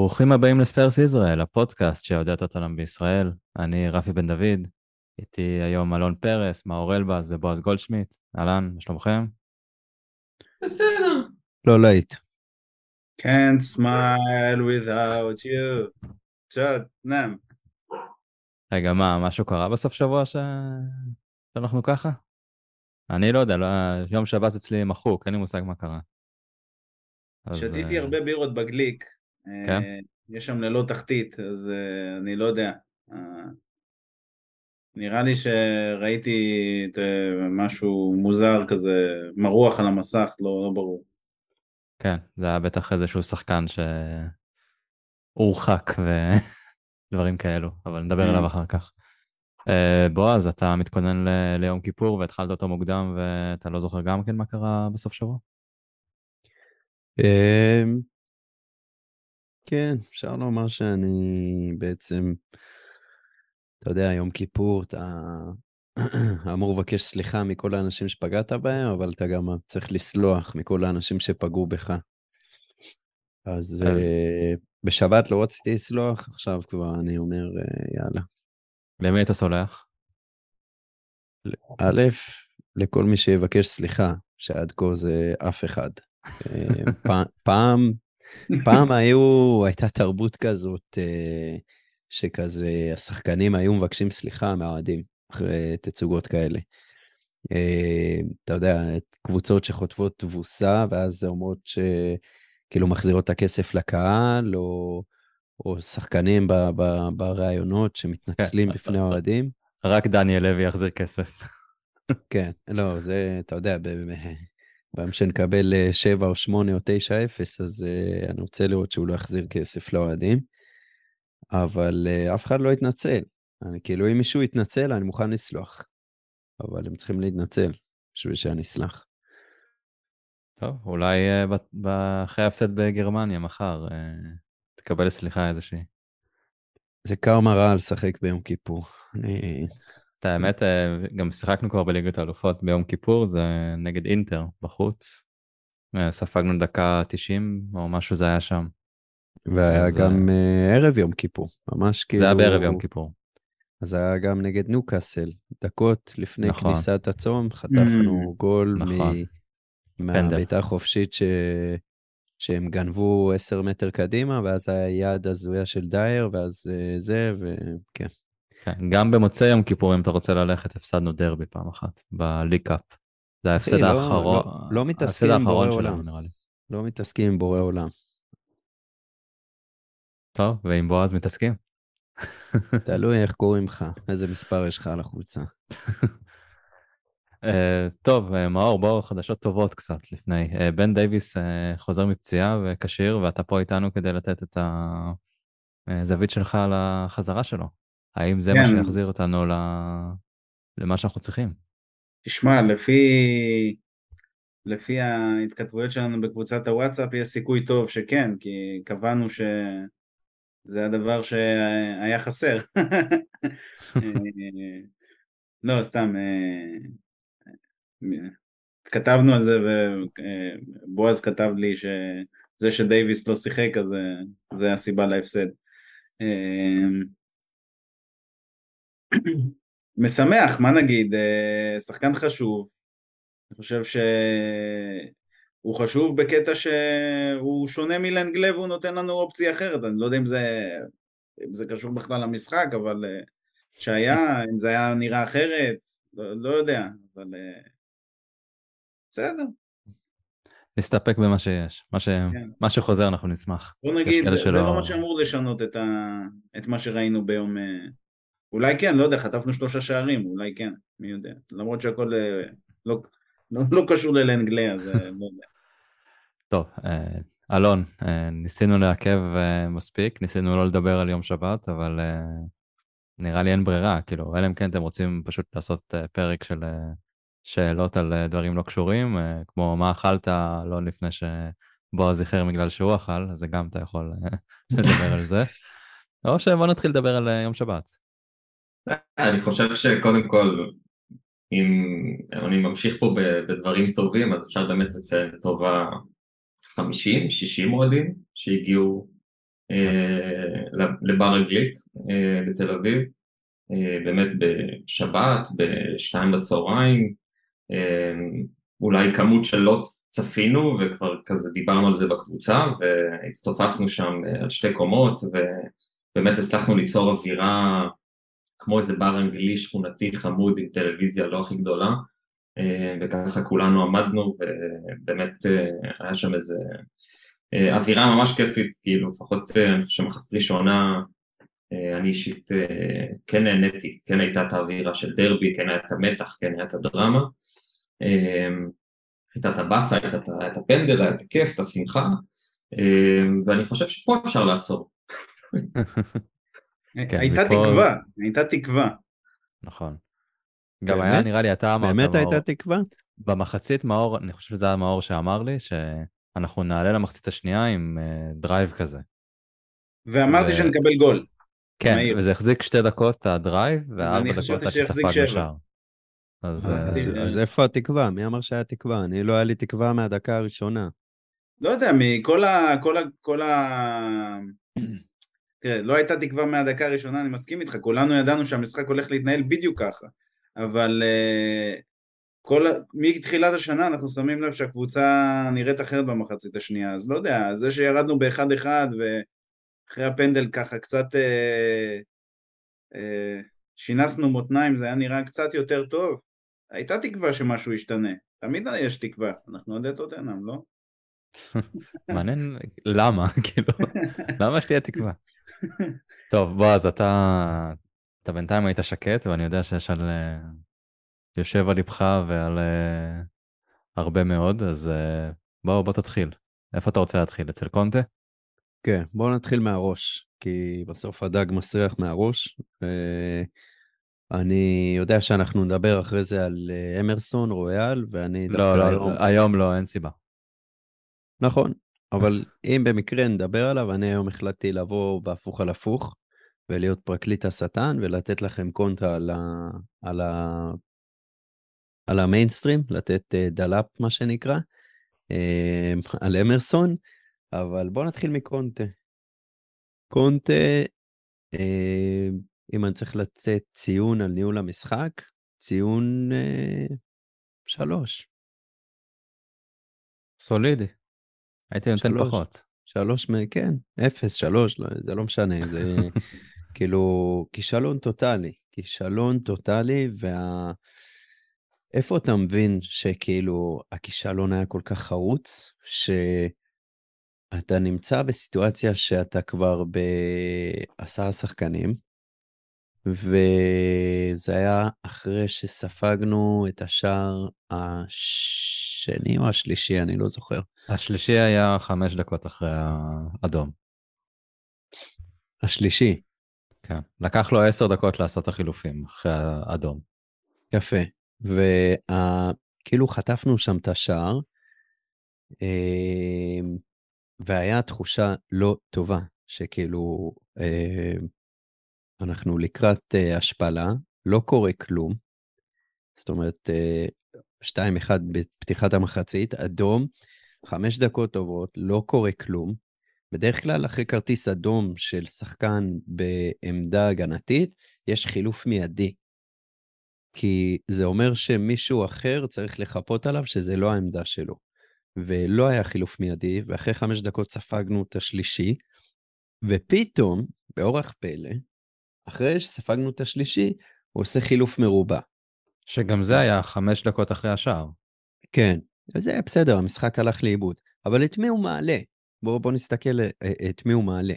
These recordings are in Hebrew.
ברוכים הבאים לספיירס ישראל, הפודקאסט שיודע את אותנו בישראל. אני רפי בן דוד, איתי היום אלון פרס, מאור אלבז ובועז גולדשמיט. אהלן, מה שלומכם? בסדר. לא להיט. Can't smile without you. צ'אט, נאם. רגע, מה, משהו קרה בסוף שבוע ש... שאנחנו ככה? אני לא יודע, לא... יום שבת אצלי מחוק, אין לי מושג מה קרה. אז, שתיתי אה, הרבה בירות בגליק. כן? אה, יש שם ללא תחתית, אז אה, אני לא יודע. אה, נראה לי שראיתי משהו מוזר כזה, מרוח על המסך, לא, לא ברור. כן, זה היה בטח איזשהו שחקן שהורחק ודברים כאלו, אבל נדבר Mm. עליו אחר כך. בועז, אתה מתכונן ל- ליום כיפור והתחלת אותו מוקדם ואתה לא זוכר גם כן מה קרה בסוף שבוע? כן, אפשר לומר שאני בעצם, אתה יודע, יום כיפור, אתה אמור לבקש סליחה מכל האנשים שפגעת בהם, אבל אתה גם צריך לסלוח מכל האנשים שפגעו בך. אז. אה, בשבת לא רציתי לסלוח, עכשיו כבר אני אומר, אה, יאללה. למי אתה סולח? א', לכל מי שיבקש סליחה, שעד כה זה אף אחד. פעם, פעם היו, הייתה תרבות כזאת, אה, שכזה, השחקנים היו מבקשים סליחה מהאוהדים אחרי תצוגות כאלה. אה, אתה יודע, קבוצות שחוטפות תבוסה, ואז זה אומרות שכאילו מחזירות את הכסף לקהל, או, או שחקנים ב- ב- בראיונות שמתנצלים כן. בפני האוהדים. רק דניאל לוי יחזיר כסף. כן, לא, זה, אתה יודע, ביום שנקבל אה, 7 או 8 או 9-0, אז uh, אני רוצה לראות שהוא לא יחזיר כסף לאוהדים. אבל uh, אף אחד לא יתנצל. אני, כאילו, אם מישהו יתנצל, אני מוכן לסלוח. אבל הם צריכים להתנצל בשביל שאני אסלח. טוב, אולי אה, אחרי ההפסד בגרמניה מחר אה, תקבל סליחה איזושהי. זה קרמה רע לשחק ביום כיפור. אני... את האמת, אה, גם שיחקנו כבר בליגת האלופות ביום כיפור, זה נגד אינטר בחוץ. אה, ספגנו דקה 90 או משהו זה היה שם. והיה אז, גם uh, ערב יום כיפור, ממש כאילו... זה היה בערב יום כיפור. אז היה גם נגד ניוקאסל, דקות לפני נכון. כניסת הצום, חטפנו גול נכון. מ... מהבעיטה החופשית ש... שהם גנבו 10 מטר קדימה, ואז היה יד הזויה של דייר, ואז אה, זה, וכן. כן, גם במוצאי יום כיפור, אם אתה רוצה ללכת, הפסדנו דרבי פעם אחת, בליג קאפ. זה ההפסד לא- האחרון, לא- לא מתעסקים ההפסד עם האחרון בורא שלנו עולם. נראה לי. לא מתעסקים עם בורא עולם. טוב, ועם בועז מתעסקים. תלוי איך קוראים לך, איזה מספר יש לך על החולצה. אה, טוב, אה, מאור, בואו חדשות טובות קצת לפני. אה, בן דייוויס אה, חוזר מפציעה וכשיר, ואתה פה איתנו כדי לתת את הזווית שלך על החזרה שלו. האם זה מה כן. שיחזיר אותנו ל- למה שאנחנו צריכים? תשמע, לפי, לפי ההתכתבויות שלנו בקבוצת הוואטסאפ, יש סיכוי טוב שכן, כי קבענו שזה הדבר שהיה חסר. אה, לא, סתם, אה, כתבנו על זה ובועז כתב לי שזה שדייוויס לא שיחק, אז אה, זה הסיבה להפסד. משמח, מה נגיד, אה, שחקן חשוב, אני חושב שהוא חשוב בקטע שהוא שונה מלנגלה והוא נותן לנו אופציה אחרת, אני לא יודע אם זה, אם זה קשור בכלל למשחק, אבל אה, שהיה, אם זה היה נראה אחרת, לא, לא יודע, אבל אה, בסדר, נסתפק במה שיש. מה, ש... כן. מה שחוזר אנחנו נשמח. בוא נגיד, זה, שלא- זה לא מה שאמור לשנות את, ה, את מה שראינו ביום, אולי כן, לא יודע, חטפנו שלושה שערים, אולי כן, מי יודע, למרות שהכל אה, לא, לא, לא קשור ללנגלה, אז אה, לא יודע. טוב, אה, אלון, ניסינו לעכב מספיק, ניסינו לא לדבר על יום שבת, אבל אה, נראה לי אין ברירה, כאילו, אלא אם כן אתם רוצים פשוט לעשות פרק של שאלות על דברים לא קשורים, כמו מה אכלת לא לפני שבועז איחר בגלל שהוא אכל, אז גם אתה יכול לדבר על זה. או שבוא נתחיל לדבר על יום שבת. אני חושב שקודם כל, אם אני ממשיך פה בדברים טובים, אז אפשר באמת לציין לטובה 50, 60 אוהדים שהגיעו אה, לבר הגליק אה, בתל אביב, אה, באמת בשבת, בשתיים בצהריים, אולי כמות שלא צפינו וכבר כזה דיברנו על זה בקבוצה והצטופפנו שם על שתי קומות ובאמת הצלחנו ליצור אווירה כמו איזה בר אנגלי שכונתי חמוד עם טלוויזיה לא הכי גדולה וככה כולנו עמדנו ובאמת היה שם איזה אה, אווירה ממש כיפית, כאילו לפחות אה, אני חושב שמחצית ראשונה אה, אני אישית כן נהניתי, כן הייתה את האווירה של דרבי, כן היה את המתח, כן היה את הדרמה הייתה את הבאסה, הייתה את הפנדל, היה את הכיף, את השמחה ואני חושב שפה אפשר לעצור כן, הייתה תקווה, הייתה תקווה נכון גם היה נראה לי אתה אמרת באמת הייתה תקווה? במחצית מאור, אני חושב שזה היה מאור שאמר לי, ש... אנחנו נעלה למחצית השנייה עם uh, drive כזה. ואמרתי ו... שנקבל גול. כן, מהיר. וזה החזיק שתי דקות הדרייב, וארבע דקות עד שספגנו שער. אז, אז, אז, אז איפה התקווה? מי אמר שהיה תקווה? אני לא היה לי תקווה מהדקה הראשונה. לא יודע, מכל ה... כל ה... כל ה... תראה, לא הייתה תקווה מהדקה הראשונה, אני מסכים איתך, כולנו ידענו שהמשחק הולך להתנהל בדיוק ככה, אבל uh, כל, מתחילת השנה אנחנו שמים לב שהקבוצה נראית אחרת במחצית השנייה, אז לא יודע, זה שירדנו באחד אחד ואחרי הפנדל ככה קצת אה, אה, שינסנו מותניים, זה היה נראה קצת יותר טוב, הייתה תקווה שמשהו ישתנה, תמיד יש תקווה, אנחנו עדי טוטנאם, לא? מעניין למה, כאילו, למה שתהיה תקווה? טוב, בועז, אתה, אתה בינתיים היית שקט, ואני יודע שיש על אה, יושב על ליבך ועל uh, הרבה מאוד, אז uh, בוא, בוא תתחיל. איפה אתה רוצה להתחיל? אצל קונטה? כן, בוא נתחיל מהראש, כי בסוף הדג מסריח מהראש. אני יודע שאנחנו נדבר אחרי זה על אה, אמרסון, רויאל, ואני לא, לא, היום... היום לא, אין סיבה. נכון, אבל אם במקרה נדבר עליו, אני היום החלטתי לבוא בהפוך על הפוך, ולהיות פרקליט השטן, ולתת לכם קונטרה על, ה... על על המיינסטרים, לתת uh, the love מה שנקרא, uh, על אמרסון, אבל בואו נתחיל מקונטה. קונטה, uh, אם אני צריך לתת ציון על ניהול המשחק, ציון שלוש. סולידי. הייתי נותן שלוש, פחות. שלוש, כן, אפס, שלוש, לא, זה לא משנה, זה כאילו כישלון טוטאלי, כישלון טוטאלי, וה... איפה אתה מבין שכאילו הכישלון היה כל כך חרוץ, שאתה נמצא בסיטואציה שאתה כבר בעשרה שחקנים, וזה היה אחרי שספגנו את השער השני או השלישי, אני לא זוכר. השלישי היה חמש דקות אחרי האדום. השלישי. כן, לקח לו עשר דקות לעשות את החילופים אחרי האדום. יפה. וכאילו חטפנו שם את השער, אמ, והיה תחושה לא טובה, שכאילו אמ, אנחנו לקראת אה, השפלה, לא קורה כלום. זאת אומרת, 2-1 אה, בפתיחת המחצית, אדום, חמש דקות עוברות, לא קורה כלום. בדרך כלל אחרי כרטיס אדום של שחקן בעמדה הגנתית, יש חילוף מיידי. כי זה אומר שמישהו אחר צריך לחפות עליו שזה לא העמדה שלו. ולא היה חילוף מיידי, ואחרי חמש דקות ספגנו את השלישי, ופתאום, באורח פלא, אחרי שספגנו את השלישי, הוא עושה חילוף מרובע. שגם זה היה חמש דקות אחרי השער. כן, זה היה בסדר, המשחק הלך לאיבוד. אבל את מי הוא מעלה? בואו בוא נסתכל את, את מי הוא מעלה.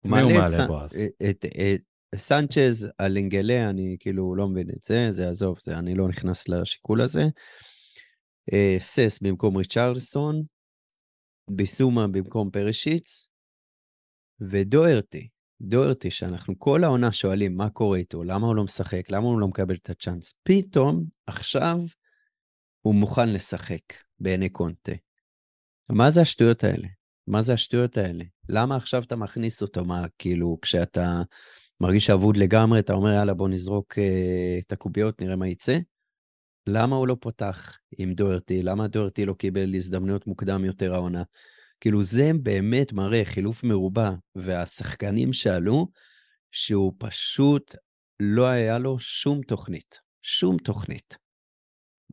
את מי הוא מעלה, בועז? את, את, סנצ'ז, אלינגלה, אני כאילו לא מבין את זה, זה עזוב, זה, אני לא נכנס לשיקול הזה. אה, סס במקום ריצ'רדסון, ביסומה במקום פרשיץ, ודוארטי, דוארטי, שאנחנו כל העונה שואלים מה קורה איתו, למה הוא לא משחק, למה הוא לא מקבל את הצ'אנס. פתאום, עכשיו, הוא מוכן לשחק בעיני קונטה. מה זה השטויות האלה? מה זה השטויות האלה? למה עכשיו אתה מכניס אותו? מה, כאילו, כשאתה מרגיש אבוד לגמרי, אתה אומר, יאללה, בוא נזרוק אה, את הקוביות, נראה מה יצא. למה הוא לא פותח עם דוארטי? למה דוארטי לא קיבל הזדמנויות מוקדם יותר העונה? כאילו זה באמת מראה חילוף מרובע, והשחקנים שעלו, שהוא פשוט לא היה לו שום תוכנית, שום תוכנית.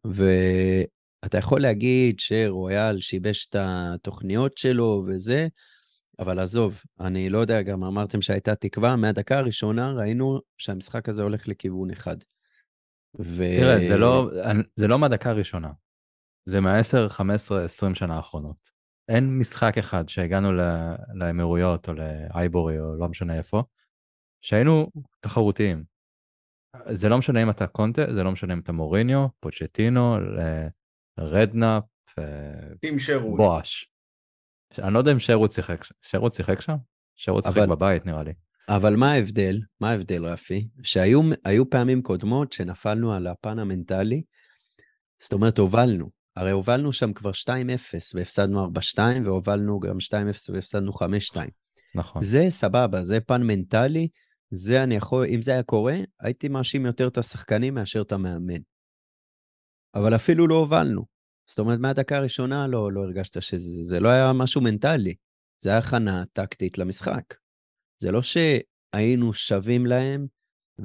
ואתה יכול להגיד שרויאל שיבש את התוכניות שלו וזה, אבל עזוב, אני לא יודע, גם אמרתם שהייתה תקווה, מהדקה הראשונה ראינו שהמשחק הזה הולך לכיוון אחד. ו... תראה, זה לא, זה לא מהדקה הראשונה, זה מה-10, 15, 20 שנה האחרונות. אין משחק אחד שהגענו לאמירויות או לאייבורי או לא משנה איפה, שהיינו תחרותיים. זה לא משנה אם אתה קונטה, זה לא משנה אם אתה מוריניו, פוצ'טינו, רדנאפ, טים שרוט. בואש. אני לא יודע אם שרוט שיחק, שרוט שיחק שם? שרוט שיחק אבל... בבית נראה לי. אבל מה ההבדל? מה ההבדל, רפי? שהיו פעמים קודמות שנפלנו על הפן המנטלי, זאת אומרת, הובלנו. הרי הובלנו שם כבר 2-0 והפסדנו 4-2, והובלנו גם 2-0 והפסדנו 5-2. נכון. זה סבבה, זה פן מנטלי, זה אני יכול, אם זה היה קורה, הייתי מאשים יותר את השחקנים מאשר את המאמן. אבל אפילו לא הובלנו. זאת אומרת, מהדקה הראשונה לא, לא הרגשת שזה לא היה משהו מנטלי, זה היה הכנה טקטית למשחק. זה לא שהיינו שווים להם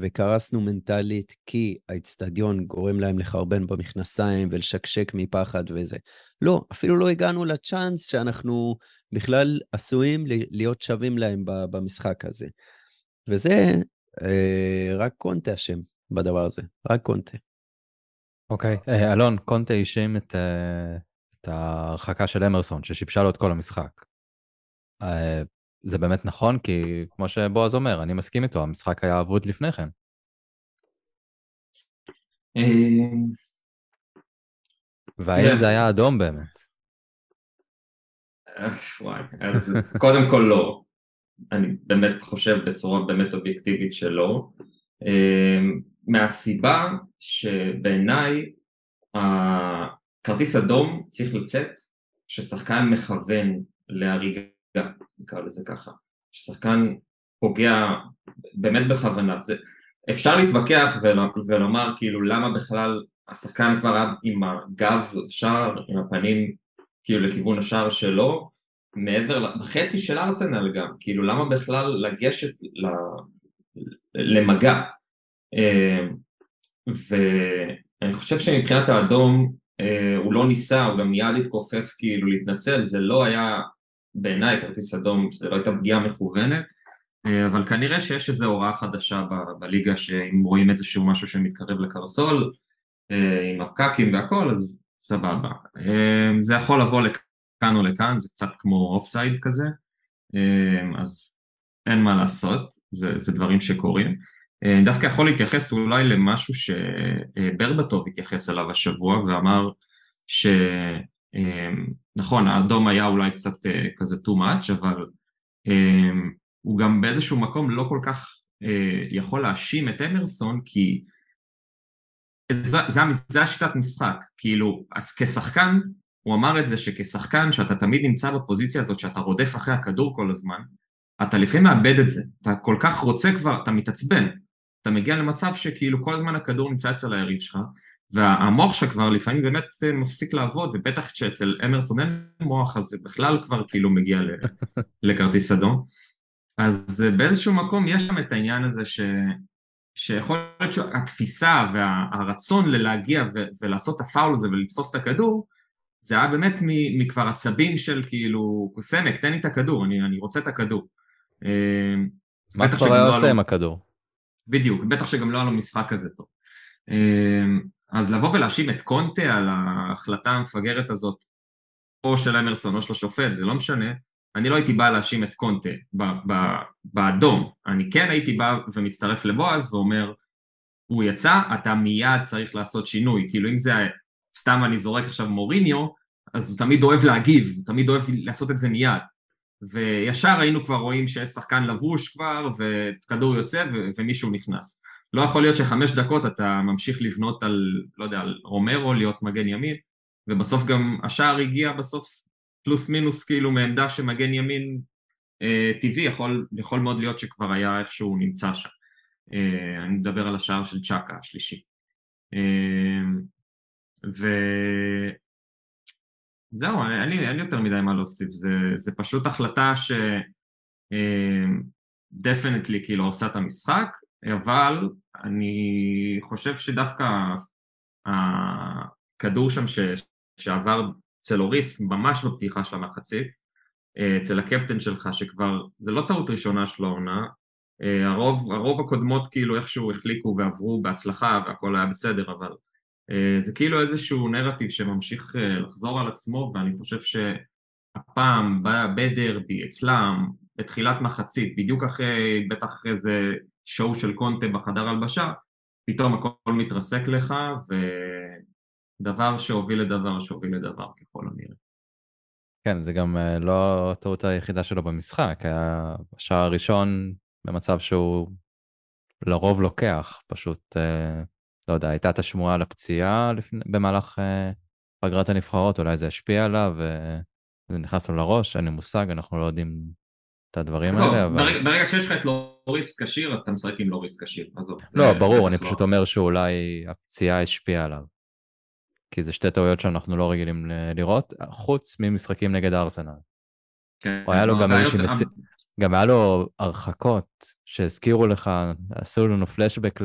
וקרסנו מנטלית כי האיצטדיון גורם להם לחרבן במכנסיים ולשקשק מפחד וזה. לא, אפילו לא הגענו לצ'אנס שאנחנו בכלל עשויים להיות שווים להם במשחק הזה. וזה, אה, רק קונטה אשם בדבר הזה, רק קונטה. אוקיי, okay. אה, אלון, קונטה האשים את, אה, את ההרחקה של אמרסון, ששיבשה לו את כל המשחק. אה, זה באמת נכון, כי כמו שבועז אומר, אני מסכים איתו, המשחק היה אבוד לפני כן. והאם זה היה אדום באמת? וואי, אז קודם כל לא. אני באמת חושב בצורה באמת אובייקטיבית שלא, אמ, מהסיבה שבעיניי הכרטיס אדום צריך לצאת כששחקן מכוון להריגה, נקרא לזה ככה, ששחקן פוגע באמת בכוונה, זה, אפשר להתווכח ולומר כאילו למה בכלל השחקן כבר עם הגב לשער, עם הפנים כאילו לכיוון השער שלו, מעבר, בחצי של ארסנל גם, כאילו למה בכלל לגשת למגע? אה, ואני חושב שמבחינת האדום אה, הוא לא ניסה, הוא גם מיד התכופף כאילו להתנצל, זה לא היה בעיניי כרטיס אדום, זה לא הייתה פגיעה מכוונת, אה, אבל כנראה שיש איזו הוראה חדשה בליגה שאם רואים איזשהו משהו שמתקרב לקרסול, עם הפקקים והכל, אז סבבה. זה יכול לבוא לכ... לכאן או לכאן, זה קצת כמו offside כזה, אמ, אז אין מה לעשות, זה, זה דברים שקורים. אה, דווקא יכול להתייחס אולי למשהו שברבטוב התייחס אליו השבוע ואמר שנכון, אמ, האדום היה אולי קצת אה, כזה too much, אבל אמ, הוא גם באיזשהו מקום לא כל כך אה, יכול להאשים את אמרסון כי זה, זה, זה השיטת משחק, כאילו, אז כשחקן הוא אמר את זה שכשחקן שאתה תמיד נמצא בפוזיציה הזאת שאתה רודף אחרי הכדור כל הזמן, אתה לפעמים מאבד את זה, אתה כל כך רוצה כבר, אתה מתעצבן, אתה מגיע למצב שכאילו כל הזמן הכדור נמצא אצל היריב שלך, והמוח שלך כבר לפעמים באמת מפסיק לעבוד, ובטח כשאצל אמרסון אין מוח אז זה בכלל כבר כאילו מגיע לכרטיס אדום. אז באיזשהו מקום יש שם את העניין הזה ש... שיכול להיות שהתפיסה והרצון ללהגיע ו... ולעשות את הפאול הזה ולתפוס את הכדור, זה היה באמת מכבר עצבים של כאילו, קוסמק, תן לי את הכדור, אני, אני רוצה את הכדור. אה, מה כבר היה לא עושה עם הכדור? בדיוק, בטח שגם לא היה לו משחק כזה טוב. אה, אז לבוא ולהאשים את קונטה על ההחלטה המפגרת הזאת, או של אמרסון או של השופט, זה לא משנה, אני לא הייתי בא להאשים את קונטה באדום, אני כן הייתי בא ומצטרף לבועז ואומר, הוא יצא, אתה מיד צריך לעשות שינוי, כאילו אם זה סתם אני זורק עכשיו מוריניו, אז הוא תמיד אוהב להגיב, הוא תמיד אוהב לעשות את זה מיד. וישר היינו כבר רואים שיש שחקן לבוש כבר, וכדור יוצא ו- ומישהו נכנס. לא יכול להיות שחמש דקות אתה ממשיך לבנות על, לא יודע, על רומרו להיות מגן ימין, ובסוף גם השער הגיע בסוף פלוס מינוס כאילו מעמדה שמגן ימין אה, טבעי, יכול, יכול מאוד להיות שכבר היה איכשהו נמצא שם. אה, אני מדבר על השער של צ'אקה השלישי. אה, ו... זהו, אין לי, אין לי יותר מדי מה להוסיף, זה, זה פשוט החלטה ש... דפנטלי כאילו עושה את המשחק, אבל אני חושב שדווקא הכדור שם ש... שעבר אצל אוריס ממש בפתיחה של המחצית, אצל הקפטן שלך שכבר, זה לא טעות ראשונה של העונה, הרוב, הרוב הקודמות כאילו איכשהו החליקו ועברו בהצלחה והכל היה בסדר, אבל זה כאילו איזשהו נרטיב שממשיך לחזור על עצמו ואני חושב שהפעם בדרבי אצלם בתחילת מחצית, בדיוק אחרי, בטח אחרי איזה שואו של קונטה בחדר הלבשה, פתאום הכל מתרסק לך, ודבר שהוביל לדבר שהוביל לדבר ככל הנראה. כן, זה גם אה, לא הטעות היחידה שלו במשחק, היה השער הראשון במצב שהוא לרוב לוקח, פשוט, אה, לא יודע, הייתה את השמועה על הפציעה לפני, במהלך אה, פגרת הנבחרות, אולי זה השפיע עליו, וזה נכנס לו לראש, אין לי מושג, אנחנו לא יודעים את הדברים עזוב, האלה, אבל... ברגע, ברגע שיש לך את לוריס כשיר, אז אתה משחק עם לוריס כשיר, עזוב. לא, זה, ברור, אני לא. פשוט אומר שאולי הפציעה השפיעה עליו. כי זה שתי טעויות שאנחנו לא רגילים ל- לראות, חוץ ממשחקים נגד ארסנל. כן, היה לו גם הבעיות- איזושהי מס... גם היה לו הרחקות שהזכירו לך, עשו לנו פלשבק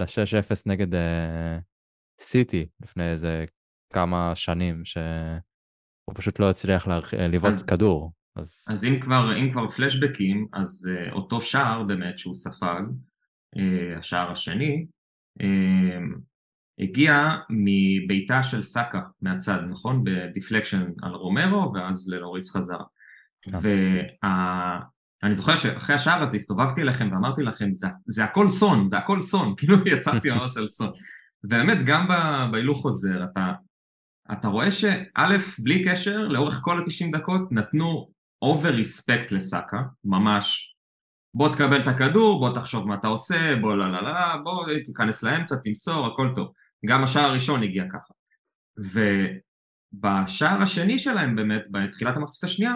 ל-6-0 נגד אה, סיטי לפני איזה כמה שנים, שהוא פשוט לא הצליח להרח... לבעוט כדור. אז אז אם כבר, אם כבר פלשבקים, אז uh, אותו שער באמת שהוא ספג, uh, השער השני, uh, הגיע מבעיטה של סאקה מהצד, נכון? ב deflection על רומרו, ואז ללוריס חזר. כן. ואני זוכר שאחרי השער הזה הסתובבתי אליכם ואמרתי לכם, זה, זה הכל סון, זה הכל סון, כאילו יצאתי ממש על סון. ובאמת, גם בהילוך חוזר, אתה, אתה רואה שא', בלי קשר, לאורך כל ה-90 דקות נתנו אובר ריספקט לסאקה, ממש. בוא תקבל את הכדור, בוא תחשוב מה אתה עושה, בוא לא לא לא, בוא תיכנס לאמצע, תמסור, הכל טוב. גם השער הראשון הגיע ככה. ובשער השני שלהם באמת, בתחילת המחצית השנייה,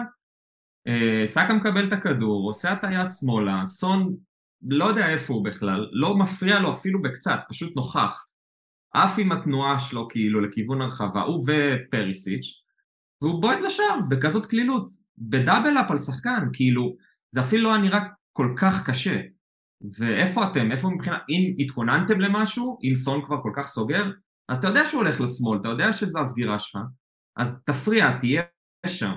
סאקה מקבל את הכדור, עושה הטעיה שמאלה, סון לא יודע איפה הוא בכלל, לא מפריע לו אפילו בקצת, פשוט נוכח. עף עם התנועה שלו כאילו לכיוון הרחבה, הוא ופריסיץ', והוא בועט לשער בכזאת קלילות, בדאבל אפ על שחקן, כאילו, זה אפילו לא היה נראה כל כך קשה. ואיפה אתם? איפה מבחינת, אם התכוננתם למשהו, אם סון כבר כל כך סוגר, אז אתה יודע שהוא הולך לשמאל, אתה יודע שזו הסגירה שלך, אז תפריע, תהיה שם.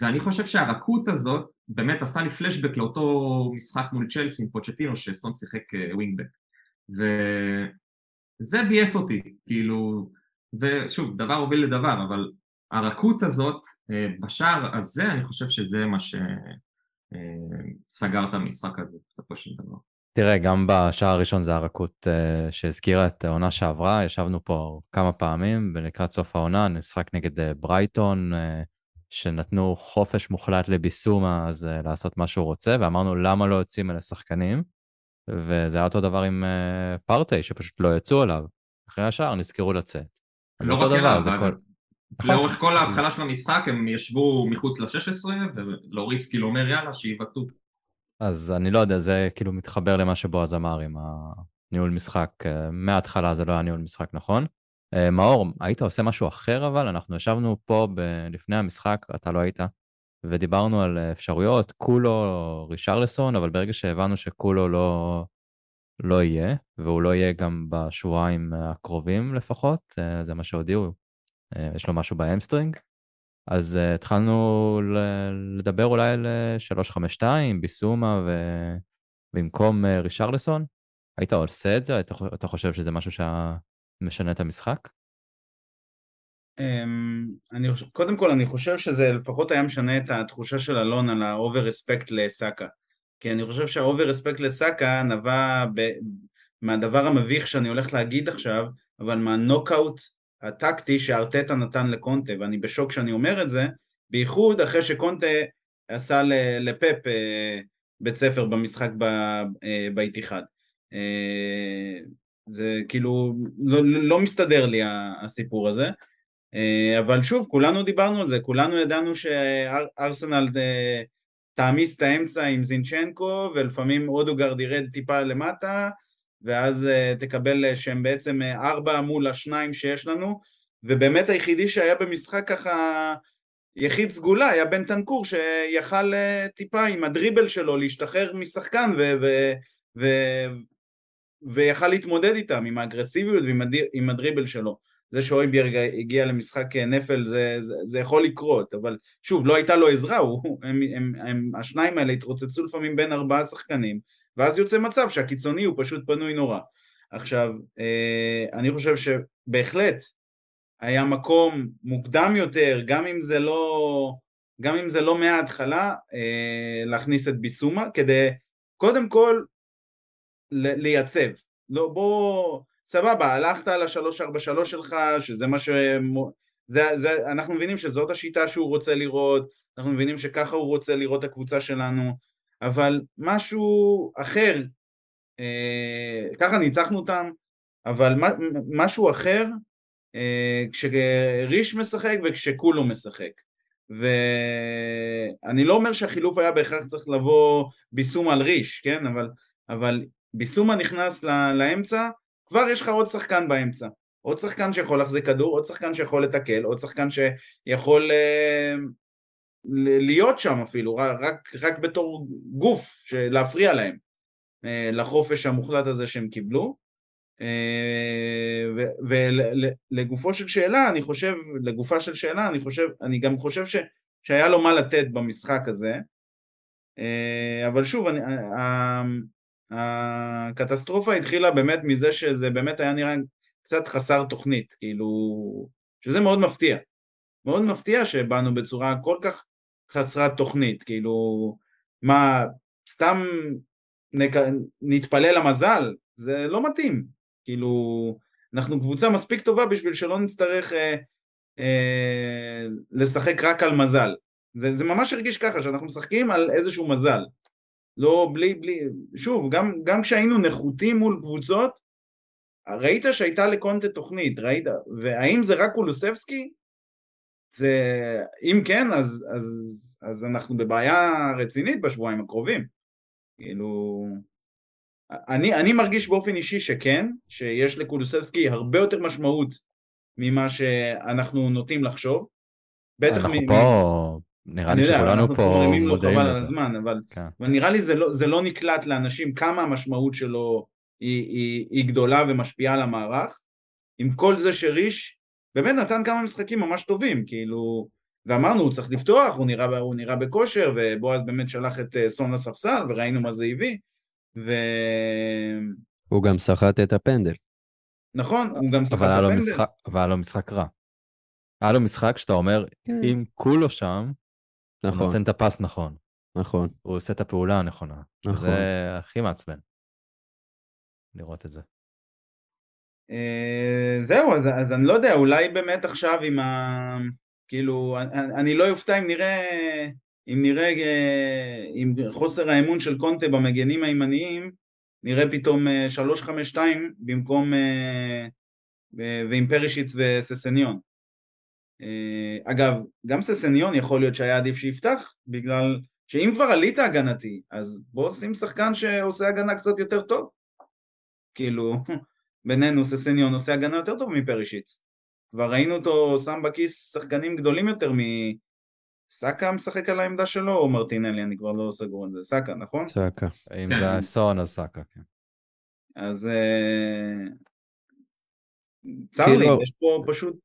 ואני חושב שהרכות הזאת באמת עשתה לי פלשבק לאותו משחק מול צ'לסי עם פוצ'טינו שסון שיחק אה, ווינגבק. וזה ביאס אותי, כאילו, ושוב, דבר הוביל לדבר, אבל הרכות הזאת אה, בשער הזה, אני חושב שזה מה שסגר את המשחק הזה בסופו של דבר. תראה, גם בשער הראשון זה הרכות שהזכירה את העונה שעברה, ישבנו פה כמה פעמים, ולקראת סוף העונה, נשחק נגד ברייטון, שנתנו חופש מוחלט לביסומה, אז uh, לעשות מה שהוא רוצה, ואמרנו למה לא יוצאים אלה שחקנים, וזה היה אותו דבר עם uh, פרטי, שפשוט לא יצאו עליו. אחרי השער נזכרו לצאת. לא רק אליו, זה. כל... נכון. לאורך כל ההתחלה של המשחק הם ישבו מחוץ ל-16 ולאוריס כאילו אומר יאללה שיבעטו. אז אני לא יודע, זה כאילו מתחבר למה שבועז אמר עם הניהול משחק. אה, מההתחלה זה לא היה ניהול משחק נכון. אה, מאור, היית עושה משהו אחר אבל? אנחנו ישבנו פה ב- לפני המשחק, אתה לא היית, ודיברנו על אפשרויות, קולו רישרלסון, אבל ברגע שהבנו שקולו לא, לא יהיה, והוא לא יהיה גם בשבועיים הקרובים לפחות, אה, זה מה שהודיעו, אה, יש לו משהו ב hamstring, אז התחלנו לדבר אולי על אה, 352, ביסומה, ו... במקום רישרלסון. היית עושה את זה? אתה חושב שזה משהו שמשנה את המשחק? אמ, אני קודם כל אני חושב שזה לפחות היה משנה את התחושה של אלון על ה over respect לסאקה כי אני חושב שה over respect לסאקה נבע ב, מהדבר המביך שאני הולך להגיד עכשיו אבל מהנוקאוט הטקטי שארטטה נתן לקונטה ואני בשוק שאני אומר את זה בייחוד אחרי שקונטה עשה ל- לפפ אה, בית ספר במשחק ב- אה, באיתיחד אה, זה כאילו לא, לא מסתדר לי הסיפור הזה. אה, אבל שוב, כולנו דיברנו על זה, כולנו ידענו שארסנל אה, תעמיס את האמצע עם זינצ'נקו, ולפעמים אודוגרד ירד טיפה למטה, ואז אה, תקבל שהם בעצם ארבע מול השניים שיש לנו, ובאמת היחידי שהיה במשחק ככה יחיד סגולה היה בן תנקור שיכל טיפה עם הדריבל שלו להשתחרר משחקן ו- ו- ו- ויכל להתמודד איתם עם האגרסיביות ועם הדריבל שלו. זה שאויביארג הגיע למשחק נפל זה, זה, זה יכול לקרות, אבל שוב, לא הייתה לו עזרה, הוא, הם, הם, הם, השניים האלה התרוצצו לפעמים בין ארבעה שחקנים, ואז יוצא מצב שהקיצוני הוא פשוט פנוי נורא. עכשיו, אה, אני חושב שבהחלט היה מקום מוקדם יותר, גם אם זה לא, גם אם זה לא מההתחלה, אה, להכניס את ביסומה, כדי קודם כל לייצב. לא, בוא, סבבה, הלכת על השלוש ארבע שלוש שלך, שזה מה ש... זה, זה, אנחנו מבינים שזאת השיטה שהוא רוצה לראות, אנחנו מבינים שככה הוא רוצה לראות את הקבוצה שלנו, אבל משהו אחר, אה, ככה ניצחנו אותם, אבל משהו אחר אה, כשריש משחק וכשכולו משחק. ואני לא אומר שהחילוף היה בהכרח צריך לבוא ביסום על ריש, כן? אבל, אבל ביסומה נכנס לאמצע, כבר יש לך עוד שחקן באמצע. עוד שחקן שיכול להחזיק כדור, עוד שחקן שיכול לתקל, עוד שחקן שיכול אה, להיות שם אפילו, רק, רק בתור גוף, להפריע להם, אה, לחופש המוחלט הזה שהם קיבלו. אה, ולגופו של שאלה, אני חושב, לגופה של שאלה, אני חושב, אני גם חושב ש, שהיה לו מה לתת במשחק הזה, אה, אבל שוב, אני, הקטסטרופה התחילה באמת מזה שזה באמת היה נראה קצת חסר תוכנית, כאילו, שזה מאוד מפתיע. מאוד מפתיע שבאנו בצורה כל כך חסרת תוכנית, כאילו, מה, סתם נק... נתפלל למזל? זה לא מתאים. כאילו, אנחנו קבוצה מספיק טובה בשביל שלא נצטרך אה, אה, לשחק רק על מזל. זה, זה ממש הרגיש ככה, שאנחנו משחקים על איזשהו מזל. לא, בלי, בלי, שוב, גם, גם כשהיינו נחותים מול קבוצות, ראית שהייתה לקונטה תוכנית, ראית, והאם זה רק קולוסבסקי? זה, אם כן, אז, אז, אז אנחנו בבעיה רצינית בשבועיים הקרובים. כאילו, אני, אני מרגיש באופן אישי שכן, שיש לקולוסבסקי הרבה יותר משמעות ממה שאנחנו נוטים לחשוב. בטח אנחנו מ... פה, נראה לי שכולנו פה מודעים לזה. חבל על הזמן, אבל, כן. אבל נראה לי זה לא, זה לא נקלט לאנשים כמה המשמעות שלו היא, היא, היא גדולה ומשפיעה על המערך. עם כל זה שריש באמת נתן כמה משחקים ממש טובים, כאילו, ואמרנו הוא צריך לפתוח, הוא נראה, הוא נראה בכושר, ובועז באמת שלח את אה, סון לספסל וראינו מה זה הביא. ו... הוא גם סחט את הפנדל. נכון, הוא גם סחט את הפנדל. משחק, אבל היה לו משחק רע. היה לו משחק שאתה אומר, כן. אם כולו שם, נכון. הוא נותן את הפס נכון. נכון. הוא עושה את הפעולה הנכונה. נכון. זה הכי מעצבן. לראות את זה. Uh, זהו, אז, אז אני לא יודע, אולי באמת עכשיו עם ה... כאילו, אני, אני לא אופתע אם נראה אם נראה עם אה, חוסר האמון של קונטה במגנים הימניים, נראה פתאום 3-5-2 אה, במקום אה, ועם פרישיץ וססניון. אגב, גם ססניון יכול להיות שהיה עדיף שיפתח, בגלל שאם כבר עלית הגנתי, אז בוא שים שחקן שעושה הגנה קצת יותר טוב. כאילו, בינינו ססניון עושה הגנה יותר טוב מפרישיץ. כבר ראינו אותו שם בכיס שחקנים גדולים יותר סאקה משחק על העמדה שלו או מרטינלי? אני כבר לא סגור על זה. סאקה, נכון? סאקה. אם כן. זה סון אז סאקה, כן. אז אה, צר לי, כאילו- יש פה פשוט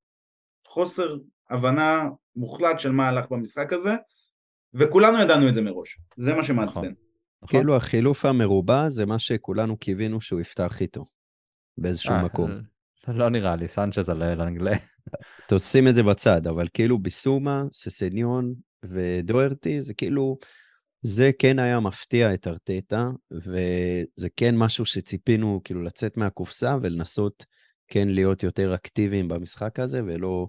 חוסר הבנה מוחלט של מה הלך במשחק הזה, וכולנו ידענו את זה מראש. זה מה שמעצבן. נכון. נכון. כאילו החילוף המרובע זה מה שכולנו קיווינו שהוא יפתח איתו, באיזשהו אה, מקום. לא נראה לי, סנצ'ז על אנגלי. תשים את זה בצד, אבל כאילו ביסומה, ססניון ודוארטי, זה כאילו, זה כן היה מפתיע את ארטטה, וזה כן משהו שציפינו כאילו לצאת מהקופסה ולנסות כן להיות יותר אקטיביים במשחק הזה, ולא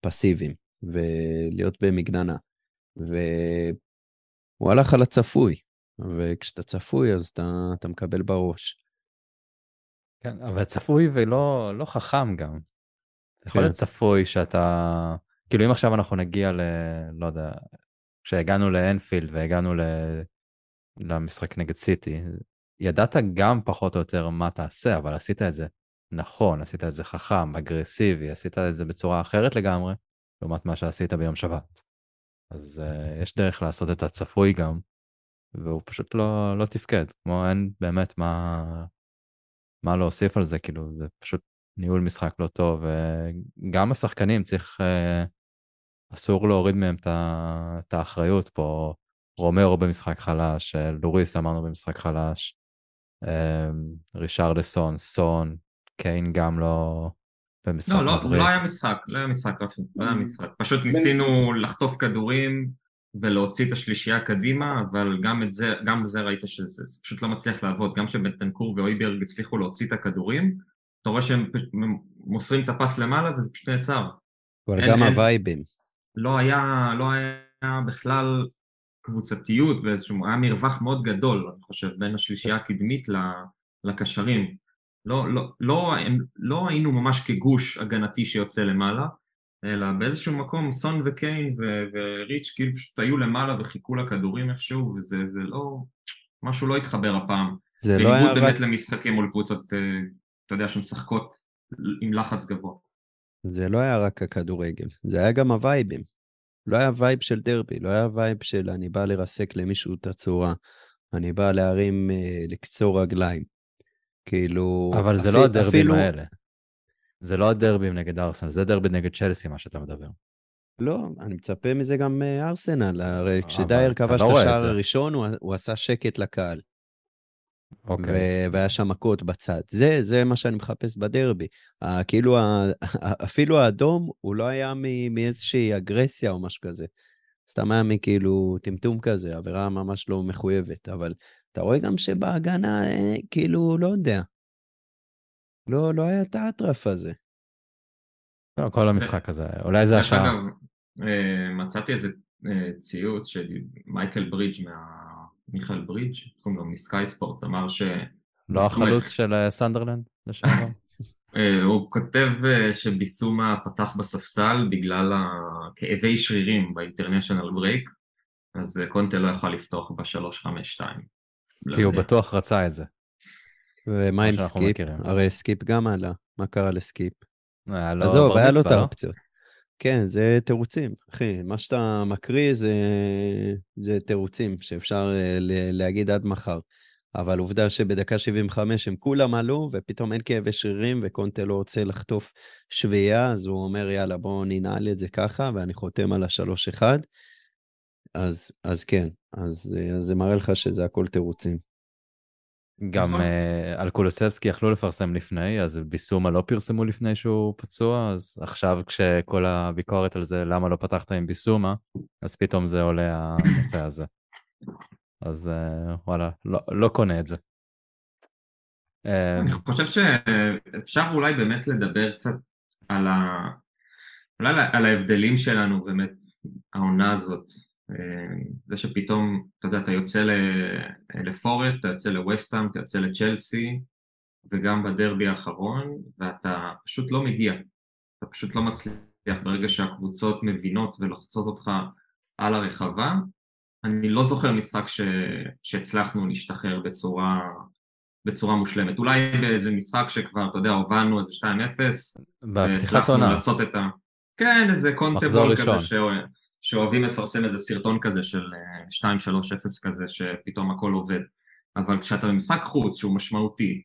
פסיביים, ולהיות במגננה. והוא הלך על הצפוי, וכשאתה צפוי אז אתה, אתה מקבל בראש. כן, אבל צפוי ולא לא חכם גם. יכול להיות כן. צפוי שאתה, כאילו אם עכשיו אנחנו נגיע ל... לא יודע, כשהגענו לאנפילד והגענו ל... למשחק נגד סיטי, ידעת גם פחות או יותר מה תעשה, אבל עשית את זה. נכון, עשית את זה חכם, אגרסיבי, עשית את זה בצורה אחרת לגמרי, לעומת מה שעשית ביום שבת. אז uh, יש דרך לעשות את הצפוי גם, והוא פשוט לא, לא תפקד, כמו אין באמת מה, מה להוסיף על זה, כאילו, זה פשוט ניהול משחק לא טוב, וגם השחקנים צריך, uh, אסור להוריד מהם את האחריות פה. רומרו במשחק חלש, לוריס אמרנו במשחק חלש, רישרדסון, סון, קיין גם לא במשחק לא, לא, לא היה משחק, לא היה משחק רפי, לא היה משחק. פשוט ניסינו לחטוף כדורים ולהוציא את השלישייה קדימה, אבל גם את זה, גם זה ראית שזה פשוט לא מצליח לעבוד. גם כשבנטנקור ואויברג הצליחו להוציא את הכדורים, אתה רואה שהם מוסרים את הפס למעלה וזה פשוט נעצר. אבל גם הווייבים. לא היה, לא היה בכלל קבוצתיות ואיזשהו, היה מרווח מאוד גדול, אני חושב, בין השלישייה הקדמית לקשרים. לא, לא, לא, הם, לא היינו ממש כגוש הגנתי שיוצא למעלה, אלא באיזשהו מקום סון וקיין ו- וריץ' כאילו פשוט היו למעלה וחיכו לכדורים איכשהו, וזה זה לא, משהו לא התחבר הפעם. זה לא היה רק... בניגוד באמת למשחקים מול קבוצות, אה, אתה יודע, שמשחקות עם לחץ גבוה. זה לא היה רק הכדורגל, זה היה גם הווייבים. לא היה vibe של דרבי, לא היה vibe של אני בא לרסק למישהו את הצורה, אני בא להרים, אה, לקצור רגליים. כאילו... אבל זה אפילו, לא הדרבים אפילו... האלה. זה לא הדרבים נגד ארסנל, זה דרבי נגד צ'לסי, מה שאתה מדבר. לא, אני מצפה מזה גם מארסנל, הרי כשדייר כבש לנו את השער הראשון, הוא, הוא עשה שקט לקהל. אוקיי. ו- והיה שם מכות בצד. זה, זה מה שאני מחפש בדרבי. כאילו, אפילו האדום, הוא לא היה מאיזושהי אגרסיה או משהו כזה. סתם היה מכאילו טמטום כזה, עבירה ממש לא מחויבת, אבל אתה רואה גם שבהגנה, אה, כאילו, לא יודע. לא, לא היה את האטרף הזה. לא, כל המשחק הזה, אולי זה השעה. אגב, אה, מצאתי איזה אה, ציוץ של מייקל ברידג' מה... מיכאל ברידג', קוראים לו מ Sky Sports, אמר ש... לא החלוץ של סנדרלנד לשעבר? הוא כותב שביסומה פתח בספסל בגלל כאבי שרירים ב international break, אז קונטה לא יכל לפתוח ב-352. כי הוא בטוח רצה את זה. ומה עם סקיפ? הרי סקיפ גם עלה, מה קרה לסקיפ? עזוב, היה לו את לא? האופציות. כן, זה תירוצים, אחי. מה שאתה מקריא זה, זה תירוצים שאפשר אה, להגיד עד מחר. אבל עובדה שבדקה 75 הם כולם עלו, ופתאום אין כאבי שרירים, וקונטה לא רוצה לחטוף שביעייה, אז הוא אומר, יאללה, בואו ננעל את זה ככה, ואני חותם על השלוש אחד. אז, אז כן, אז, אז זה מראה לך שזה הכל תירוצים. גם uh, על קולוסבסקי יכלו לפרסם לפני, אז ביסומה לא פרסמו לפני שהוא פצוע, אז עכשיו כשכל הביקורת על זה, למה לא פתחת עם ביסומה, אז פתאום זה עולה הנושא הזה. אז uh, וואלה, לא, לא קונה את זה. אני חושב שאפשר אולי באמת לדבר קצת על, ה... אולי על ההבדלים שלנו באמת, העונה הזאת, זה שפתאום, אתה יודע, אתה יוצא לפורסט, אתה יוצא לווסטהאם, אתה יוצא לצ'לסי, וגם בדרבי האחרון, ואתה פשוט לא מגיע. אתה פשוט לא מצליח ברגע שהקבוצות מבינות ולוחצות אותך על הרחבה. אני לא זוכר משחק ש... שהצלחנו להשתחרר בצורה, בצורה מושלמת. אולי באיזה משחק שכבר, אתה יודע, הובלנו איזה 2-0, בפתיחת עונה. לעשות את ה... כן, איזה קונטבול כזה ש... שאוהבים לפרסם איזה סרטון כזה של 2-3-0 אה, כזה שפתאום הכל עובד. אבל כשאתה במשחק חוץ שהוא משמעותי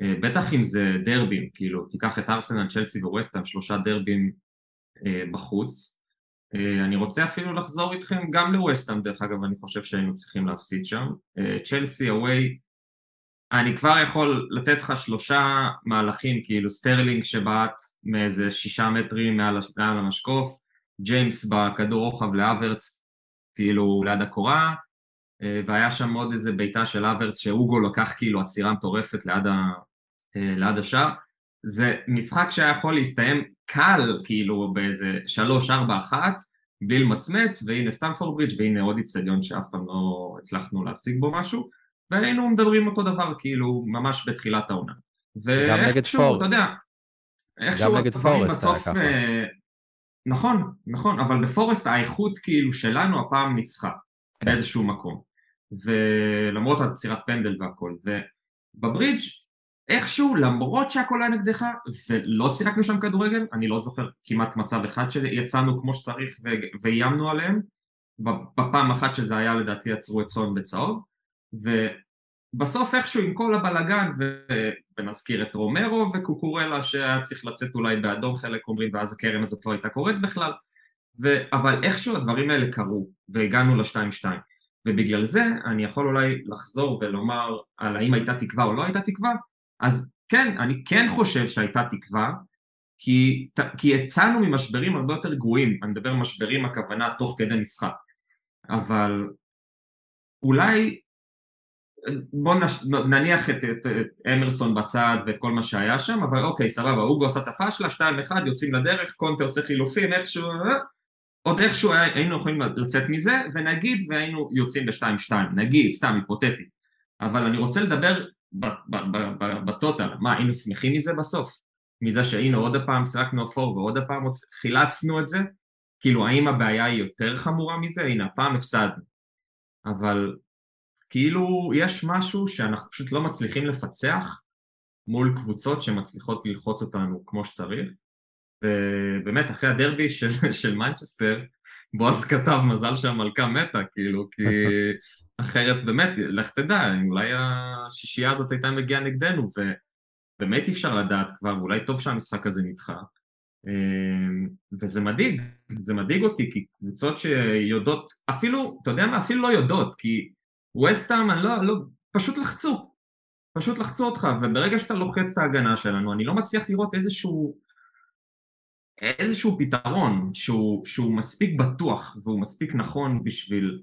אה, בטח אם זה דרבים, כאילו תיקח את ארסנל, צ'לסי וווסטהאם, שלושה דרבים אה, בחוץ אני רוצה אפילו לחזור איתכם גם לווסטהאם דרך אגב, אני חושב שהיינו צריכים להפסיד שם. צ'לסי אווי אני כבר יכול לתת לך שלושה מהלכים, כאילו סטרלינג שבעט מאיזה שישה מטרים מעל, מעל המשקוף, ג'יימס בכדור רוחב להאברץ, כאילו ליד הקורה, אה, והיה שם עוד איזה בעיטה של אברץ שאוגו לקח כאילו עצירה מטורפת ליד, ה, אה, ליד השער. זה משחק שהיה יכול להסתיים קל, כאילו באיזה שלוש, ארבע, אחת, בלי למצמץ, והנה סטמפורד ברידג' והנה עוד איצטדיון שאף פעם לא הצלחנו להשיג בו משהו, והיינו מדברים אותו דבר, כאילו, ממש בתחילת העונה. ואיכשהו, אתה יודע, איכשהו הדברים בסוף... נכון, נכון, אבל בפורסט האיכות כאילו שלנו הפעם ניצחה כן. באיזשהו מקום. ולמרות עצירת פנדל והכל. ובברידג' איכשהו, למרות שהכל היה נגדך, ולא שיחקנו שם כדורגל, אני לא זוכר כמעט מצב אחד שיצאנו כמו שצריך ואיימנו עליהם, בפעם אחת שזה היה לדעתי עצרו את סון בצהוב, ובסוף איכשהו עם כל הבלגן, ונזכיר את רומרו וקוקורלה שהיה צריך לצאת אולי באדום חלק אומרים, ואז הקרן הזאת לא הייתה קורית בכלל, ו... אבל איכשהו הדברים האלה קרו, והגענו לשתיים שתיים. ובגלל זה אני יכול אולי לחזור ולומר על האם הייתה תקווה או לא הייתה תקווה, אז כן, אני כן חושב שהייתה תקווה, כי, כי יצאנו ממשברים הרבה יותר גרועים, אני מדבר משברים הכוונה תוך כדי משחק, אבל אולי בוא נש... נניח את, את, את אמרסון בצד ואת כל מה שהיה שם, אבל אוקיי, סבבה, אוגו עשה את הפאשלה, 2-1, יוצאים לדרך, קונטה עושה חילופים, איכשהו, אה, עוד איכשהו היינו יכולים לצאת מזה, ונגיד והיינו יוצאים ב-2-2, נגיד, סתם היפותטי. אבל אני רוצה לדבר בטוטל, מה, היינו שמחים מזה בסוף? מזה שהנה עוד הפעם שיחקנו אפור ועוד הפעם חילצנו את זה? כאילו, האם הבעיה היא יותר חמורה מזה? הנה, הפעם הפסדנו. אבל כאילו, יש משהו שאנחנו פשוט לא מצליחים לפצח מול קבוצות שמצליחות ללחוץ אותנו כמו שצריך. ובאמת אחרי הדרבי של, של מנצ'סטר בועז כתב מזל שהמלכה מתה כאילו כי אחרת באמת לך תדע אולי השישייה הזאת הייתה מגיעה נגדנו ובאמת אי אפשר לדעת כבר אולי טוב שהמשחק הזה נדחה אמ, וזה מדאיג, זה מדאיג אותי כי קבוצות שיודעות אפילו, אתה יודע מה, אפילו לא יודעות כי ווסטהאם, לא, לא, פשוט לחצו פשוט לחצו אותך וברגע שאתה לוחץ את ההגנה שלנו אני לא מצליח לראות איזשהו איזשהו פתרון שהוא, שהוא מספיק בטוח והוא מספיק נכון בשביל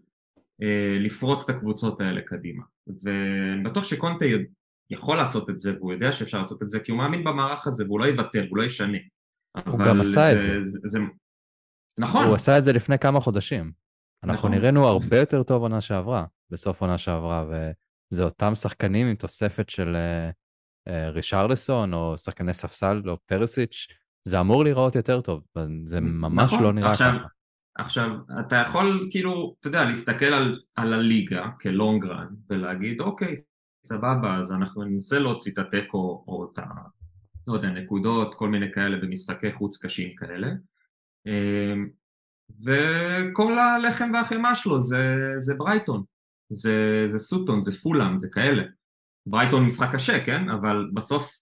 אה, לפרוץ את הקבוצות האלה קדימה ואני בטוח שקונטה יכול לעשות את זה והוא יודע שאפשר לעשות את זה כי הוא מאמין במערך הזה והוא לא יוותר, הוא לא ישנה הוא גם עשה זה, את זה. זה, זה נכון. הוא עשה את זה לפני כמה חודשים. אנחנו נכון. נראינו הרבה יותר טוב עונה שעברה, בסוף עונה שעברה, וזה אותם שחקנים עם תוספת של uh, uh, רישרלסון, או שחקני ספסל, או פרסיץ', זה אמור להיראות יותר טוב, זה ממש נכון, לא נראה עכשיו, ככה. עכשיו, אתה יכול כאילו, אתה יודע, להסתכל על, על הליגה כלונג רן ולהגיד, אוקיי, סבבה, אז אנחנו ננסה להוציא את התיקו או את ה... לא יודע, נקודות, כל מיני כאלה במשחקי חוץ קשים כאלה. אמ, וכל הלחם והחימה שלו זה, זה ברייטון, זה, זה סוטון, זה פולאם, זה כאלה. ברייטון משחק קשה, כן? אבל בסוף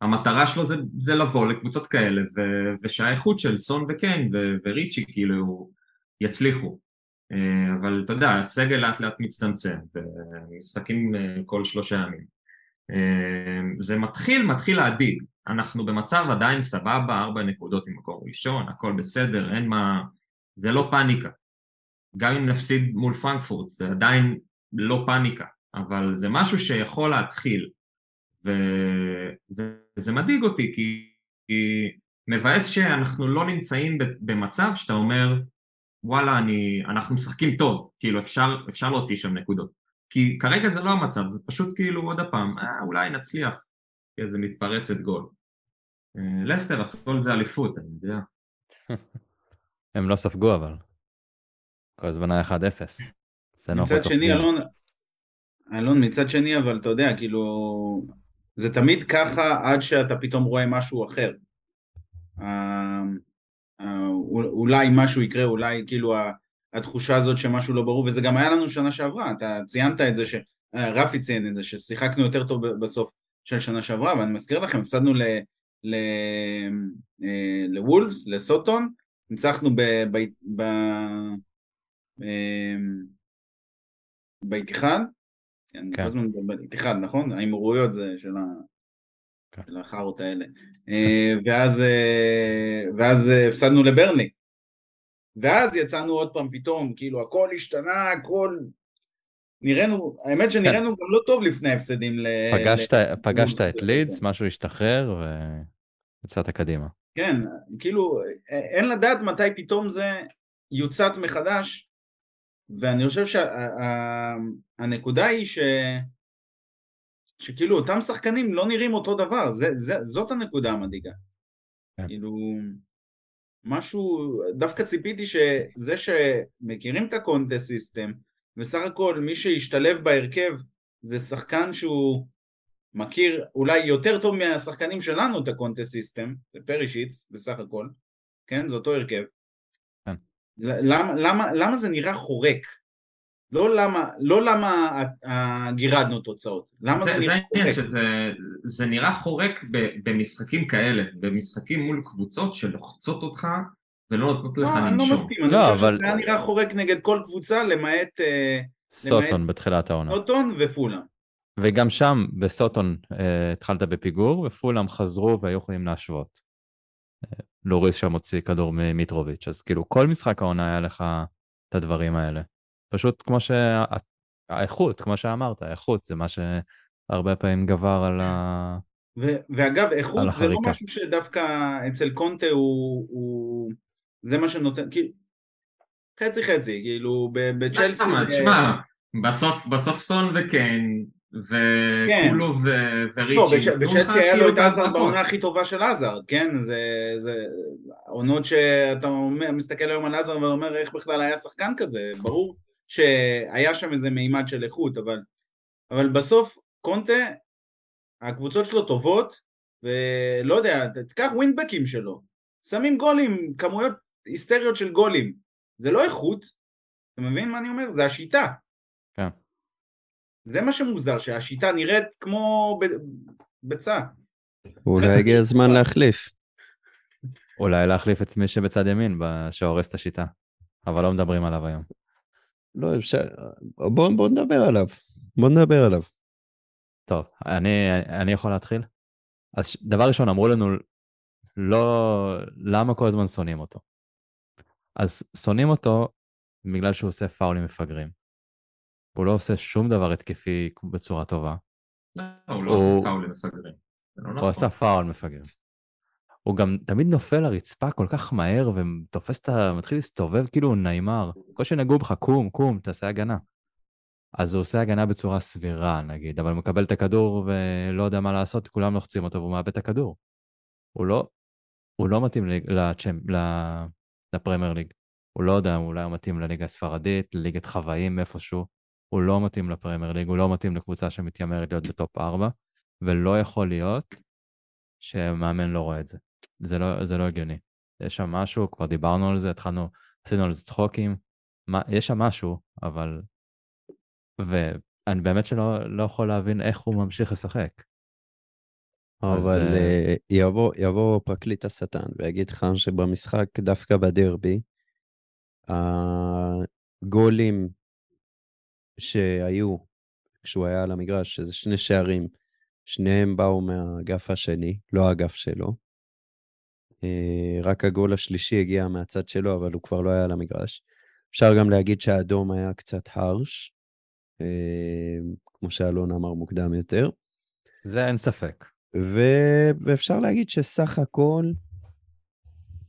המטרה שלו זה, זה לבוא לקבוצות כאלה ו, ושהאיכות של סון וקיין ו, וריצ'י כאילו יצליחו אה, אבל אתה יודע, הסגל לאט לאט מצטמצם ומשחקים אה, כל שלושה ימים אה, זה מתחיל, מתחיל להדאיג אנחנו במצב עדיין סבבה, ארבע נקודות עם מקום ראשון, הכל בסדר, אין מה, זה לא פאניקה גם אם נפסיד מול פרנקפורט זה עדיין לא פאניקה אבל זה משהו שיכול להתחיל. ו... וזה מדאיג אותי כי, כי מבאס שאנחנו לא נמצאים במצב שאתה אומר וואלה אני, אנחנו משחקים טוב, כאילו אפשר, אפשר להוציא שם נקודות. כי כרגע זה לא המצב, זה פשוט כאילו עוד הפעם, אה, אולי נצליח. איזה מתפרצת גול. אה, לסטר עשו על זה אליפות, אני יודע. הם לא ספגו אבל. כל הזמן היה 1-0 מצד שני אלון, אלון מצד שני אבל אתה יודע כאילו זה תמיד ככה עד שאתה פתאום רואה משהו אחר. אה, אה, אולי משהו יקרה, אולי כאילו התחושה הזאת שמשהו לא ברור, וזה גם היה לנו שנה שעברה, אתה ציינת את זה, ש... אה, רפי ציין את זה, ששיחקנו יותר טוב בסוף של שנה שעברה, ואני מזכיר לכם, הפסדנו ל... ל... לוולפס, לסוטון, ניצחנו ב... ב... ב... באיתיחד, כן. הזמן איתיחד, נכון? האמירויות זה של כן. החארות האלה. אה, ואז, אה, ואז אה, הפסדנו לברלי. ואז יצאנו עוד פעם פתאום, כאילו הכל השתנה, הכל... נראינו, האמת שנראינו כן. גם לא טוב לפני ההפסדים ל... פגשת, ל... פגשת את לידס, משהו השתחרר ויצאת קדימה. כן, כאילו אין לדעת מתי פתאום זה יוצת מחדש, ואני חושב שהנקודה היא ש... שכאילו אותם שחקנים לא נראים אותו דבר, זה, זה, זאת הנקודה המדאיגה. כן. כאילו, משהו, דווקא ציפיתי שזה שמכירים את הקונטה'ס system, וסך הכל מי שישתלב בהרכב זה שחקן שהוא מכיר אולי יותר טוב מהשחקנים שלנו את הקונטה סיסטם, זה פרישיץ בסך הכל, כן? זה אותו הרכב. למה, למה, למה זה נראה חורק? לא למה, לא למה גירדנו תוצאות, למה זה, זה נראה זה חורק? שזה זה נראה חורק ב, במשחקים כאלה, במשחקים מול קבוצות שלוחצות אותך ולא נותנות לך לא, אני לא לנשום. מסכים, אני לא, חושב אבל- שזה היה נראה חורק נגד כל קבוצה למעט אה, סוטון בתחילת העונה. נוטון ופולה. וגם שם, בסוטון, אה, התחלת בפיגור, ופולאם חזרו והיו יכולים להשוות. לוריס שם הוציא כדור ממיטרוביץ', אז כאילו כל משחק העונה היה לך את הדברים האלה. פשוט כמו שה... האיכות, כמו שאמרת, האיכות זה מה שהרבה פעמים גבר על ה... ו- ואגב, איכות זה לא. משהו שדווקא אצל קונטה הוא, הוא... זה מה שנותן, כאילו... חצי חצי, כאילו ב- בצ'לסי? זה... תשמע, בסוף, בסוף סון וקן, וכולו ו- לא, וריצ'י, נתנו לך בצ'לסי היה לו את עזרד. בעונה הכי טובה של עזרד, כן? זה... זה... עונות שאתה אומר, מסתכל היום על עזרד ואומר איך בכלל היה שחקן כזה, ברור שהיה שם איזה מימד של איכות, אבל, אבל בסוף קונטה, הקבוצות שלו טובות, ולא יודע, תיקח ווינבקים שלו, שמים גולים, כמויות היסטריות של גולים, זה לא איכות, אתה מבין מה אני אומר? זה השיטה. כן. זה מה שמוזר, שהשיטה נראית כמו ב- ביצה. אולי הגיע הזמן להחליף. אולי להחליף את מי שבצד ימין, שהורס את השיטה. אבל לא מדברים עליו היום. לא, אפשר... בוא, בוא נדבר עליו. בוא נדבר עליו. טוב, אני, אני יכול להתחיל? אז דבר ראשון, אמרו לנו, לא, למה כל הזמן שונאים אותו? אז שונאים אותו בגלל שהוא עושה פאולים מפגרים. הוא לא עושה שום דבר התקפי בצורה טובה. לא, הוא לא עושה פאולים מפגרים. זה לא הוא נכון. עשה פאול מפגר. הוא גם תמיד נופל לרצפה כל כך מהר ותופס את ה... מתחיל להסתובב כאילו הוא ניימר. כל שנגעו בך, קום, קום, תעשה הגנה. אז הוא עושה הגנה בצורה סבירה, נגיד, אבל הוא מקבל את הכדור ולא יודע מה לעשות, כולם לוחצים אותו והוא מאבד את הכדור. הוא לא, הוא לא מתאים לצ'מ- לפרמייר ליג. הוא לא יודע, אולי הוא מתאים לליגה הספרדית, לליגת חוואים איפשהו. הוא לא מתאים לפרמייר ליג, הוא לא מתאים לקבוצה שמתיימרת להיות בטופ 4, ולא יכול להיות שמאמן לא רואה את זה. זה לא, זה לא הגיוני. יש שם משהו, כבר דיברנו על זה, התחלנו, עשינו על זה צחוקים. מה, יש שם משהו, אבל... ואני באמת שלא לא יכול להבין איך הוא ממשיך לשחק. אז, אבל אה, אה, יבוא, יבוא פרקליט השטן ויגיד לך שבמשחק, דווקא בדרבי, הגולים שהיו כשהוא היה על המגרש, שזה שני שערים, שניהם באו מהאגף השני, לא האגף שלו. אה, רק הגול השלישי הגיע מהצד שלו, אבל הוא כבר לא היה על המגרש. אפשר גם להגיד שהאדום היה קצת הרש, אה, כמו שאלון אמר מוקדם יותר. זה אין ספק. ו- ואפשר להגיד שסך הכל,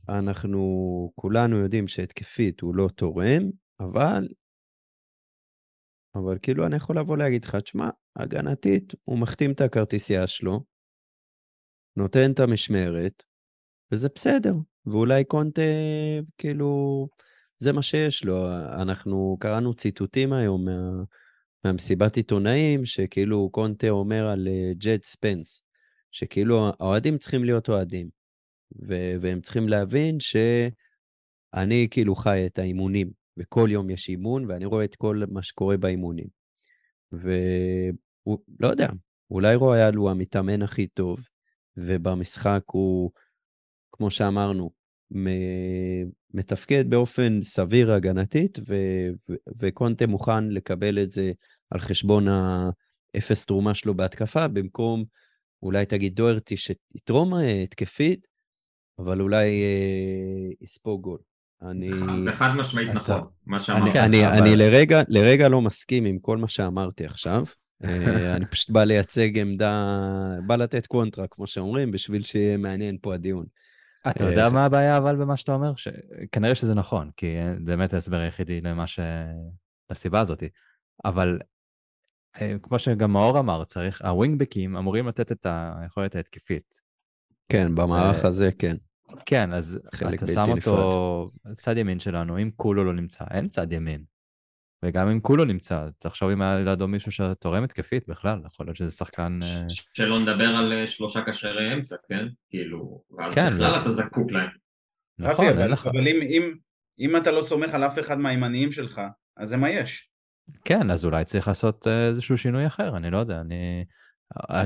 אנחנו כולנו יודעים שהתקפית הוא לא תורם, אבל, אבל כאילו אני יכול לבוא להגיד לך, תשמע, הגנתית, הוא מחתים את הכרטיסייה שלו, נותן את המשמרת, וזה בסדר. ואולי קונטה, כאילו, זה מה שיש לו. אנחנו קראנו ציטוטים היום מה, מהמסיבת עיתונאים, שכאילו קונטה אומר על אה, ג'ד ספנס, שכאילו האוהדים צריכים להיות אוהדים, והם צריכים להבין שאני כאילו חי את האימונים, וכל יום יש אימון, ואני רואה את כל מה שקורה באימונים. ולא יודע, אולי רויאל הוא המתאמן הכי טוב, ובמשחק הוא, כמו שאמרנו, מתפקד באופן סביר הגנתית, ו- ו- וקונטה מוכן לקבל את זה על חשבון האפס תרומה שלו בהתקפה, במקום אולי תגיד דוארטי שיתרום אה, התקפית, אבל אולי אה, יספוג גול. אני, זה חד משמעית אתה- נכון, מה שאמרת. אני, אבל- אני לרגע, לרגע לא מסכים עם כל מה שאמרתי עכשיו. אה, אני פשוט בא לייצג עמדה, בא לתת קונטרה, כמו שאומרים, בשביל שיהיה מעניין פה הדיון. אתה אה, יודע מה הבעיה אבל במה שאתה אומר? ש... כנראה שזה נכון, כי אה, באמת ההסבר היחידי למה ש... לסיבה הזאתי. אבל כמו שגם מאור אמר, צריך, הווינגבקים אמורים לתת את היכולת ההתקפית. כן, במערך הזה, כן. כן, אז אתה שם. אותו צד ימין שלנו, אם כולו לא נמצא, אין צד ימין. וגם אם כולו נמצא, תחשוב אם היה לידו מישהו שתורם התקפית בכלל, יכול להיות שזה שחקן... אה, שלא נדבר על אה, שלושה קשרי אמצע, כן? כאילו, ואז כן, בכלל לא. אתה זקוק להם. נכון, אין אבל, לך... אבל אם, אם, אם אתה לא סומך על אף אחד מהימניים שלך, אז זה מה יש. כן, אז אולי צריך לעשות אה, איזשהו שינוי אחר, אני לא יודע, אני...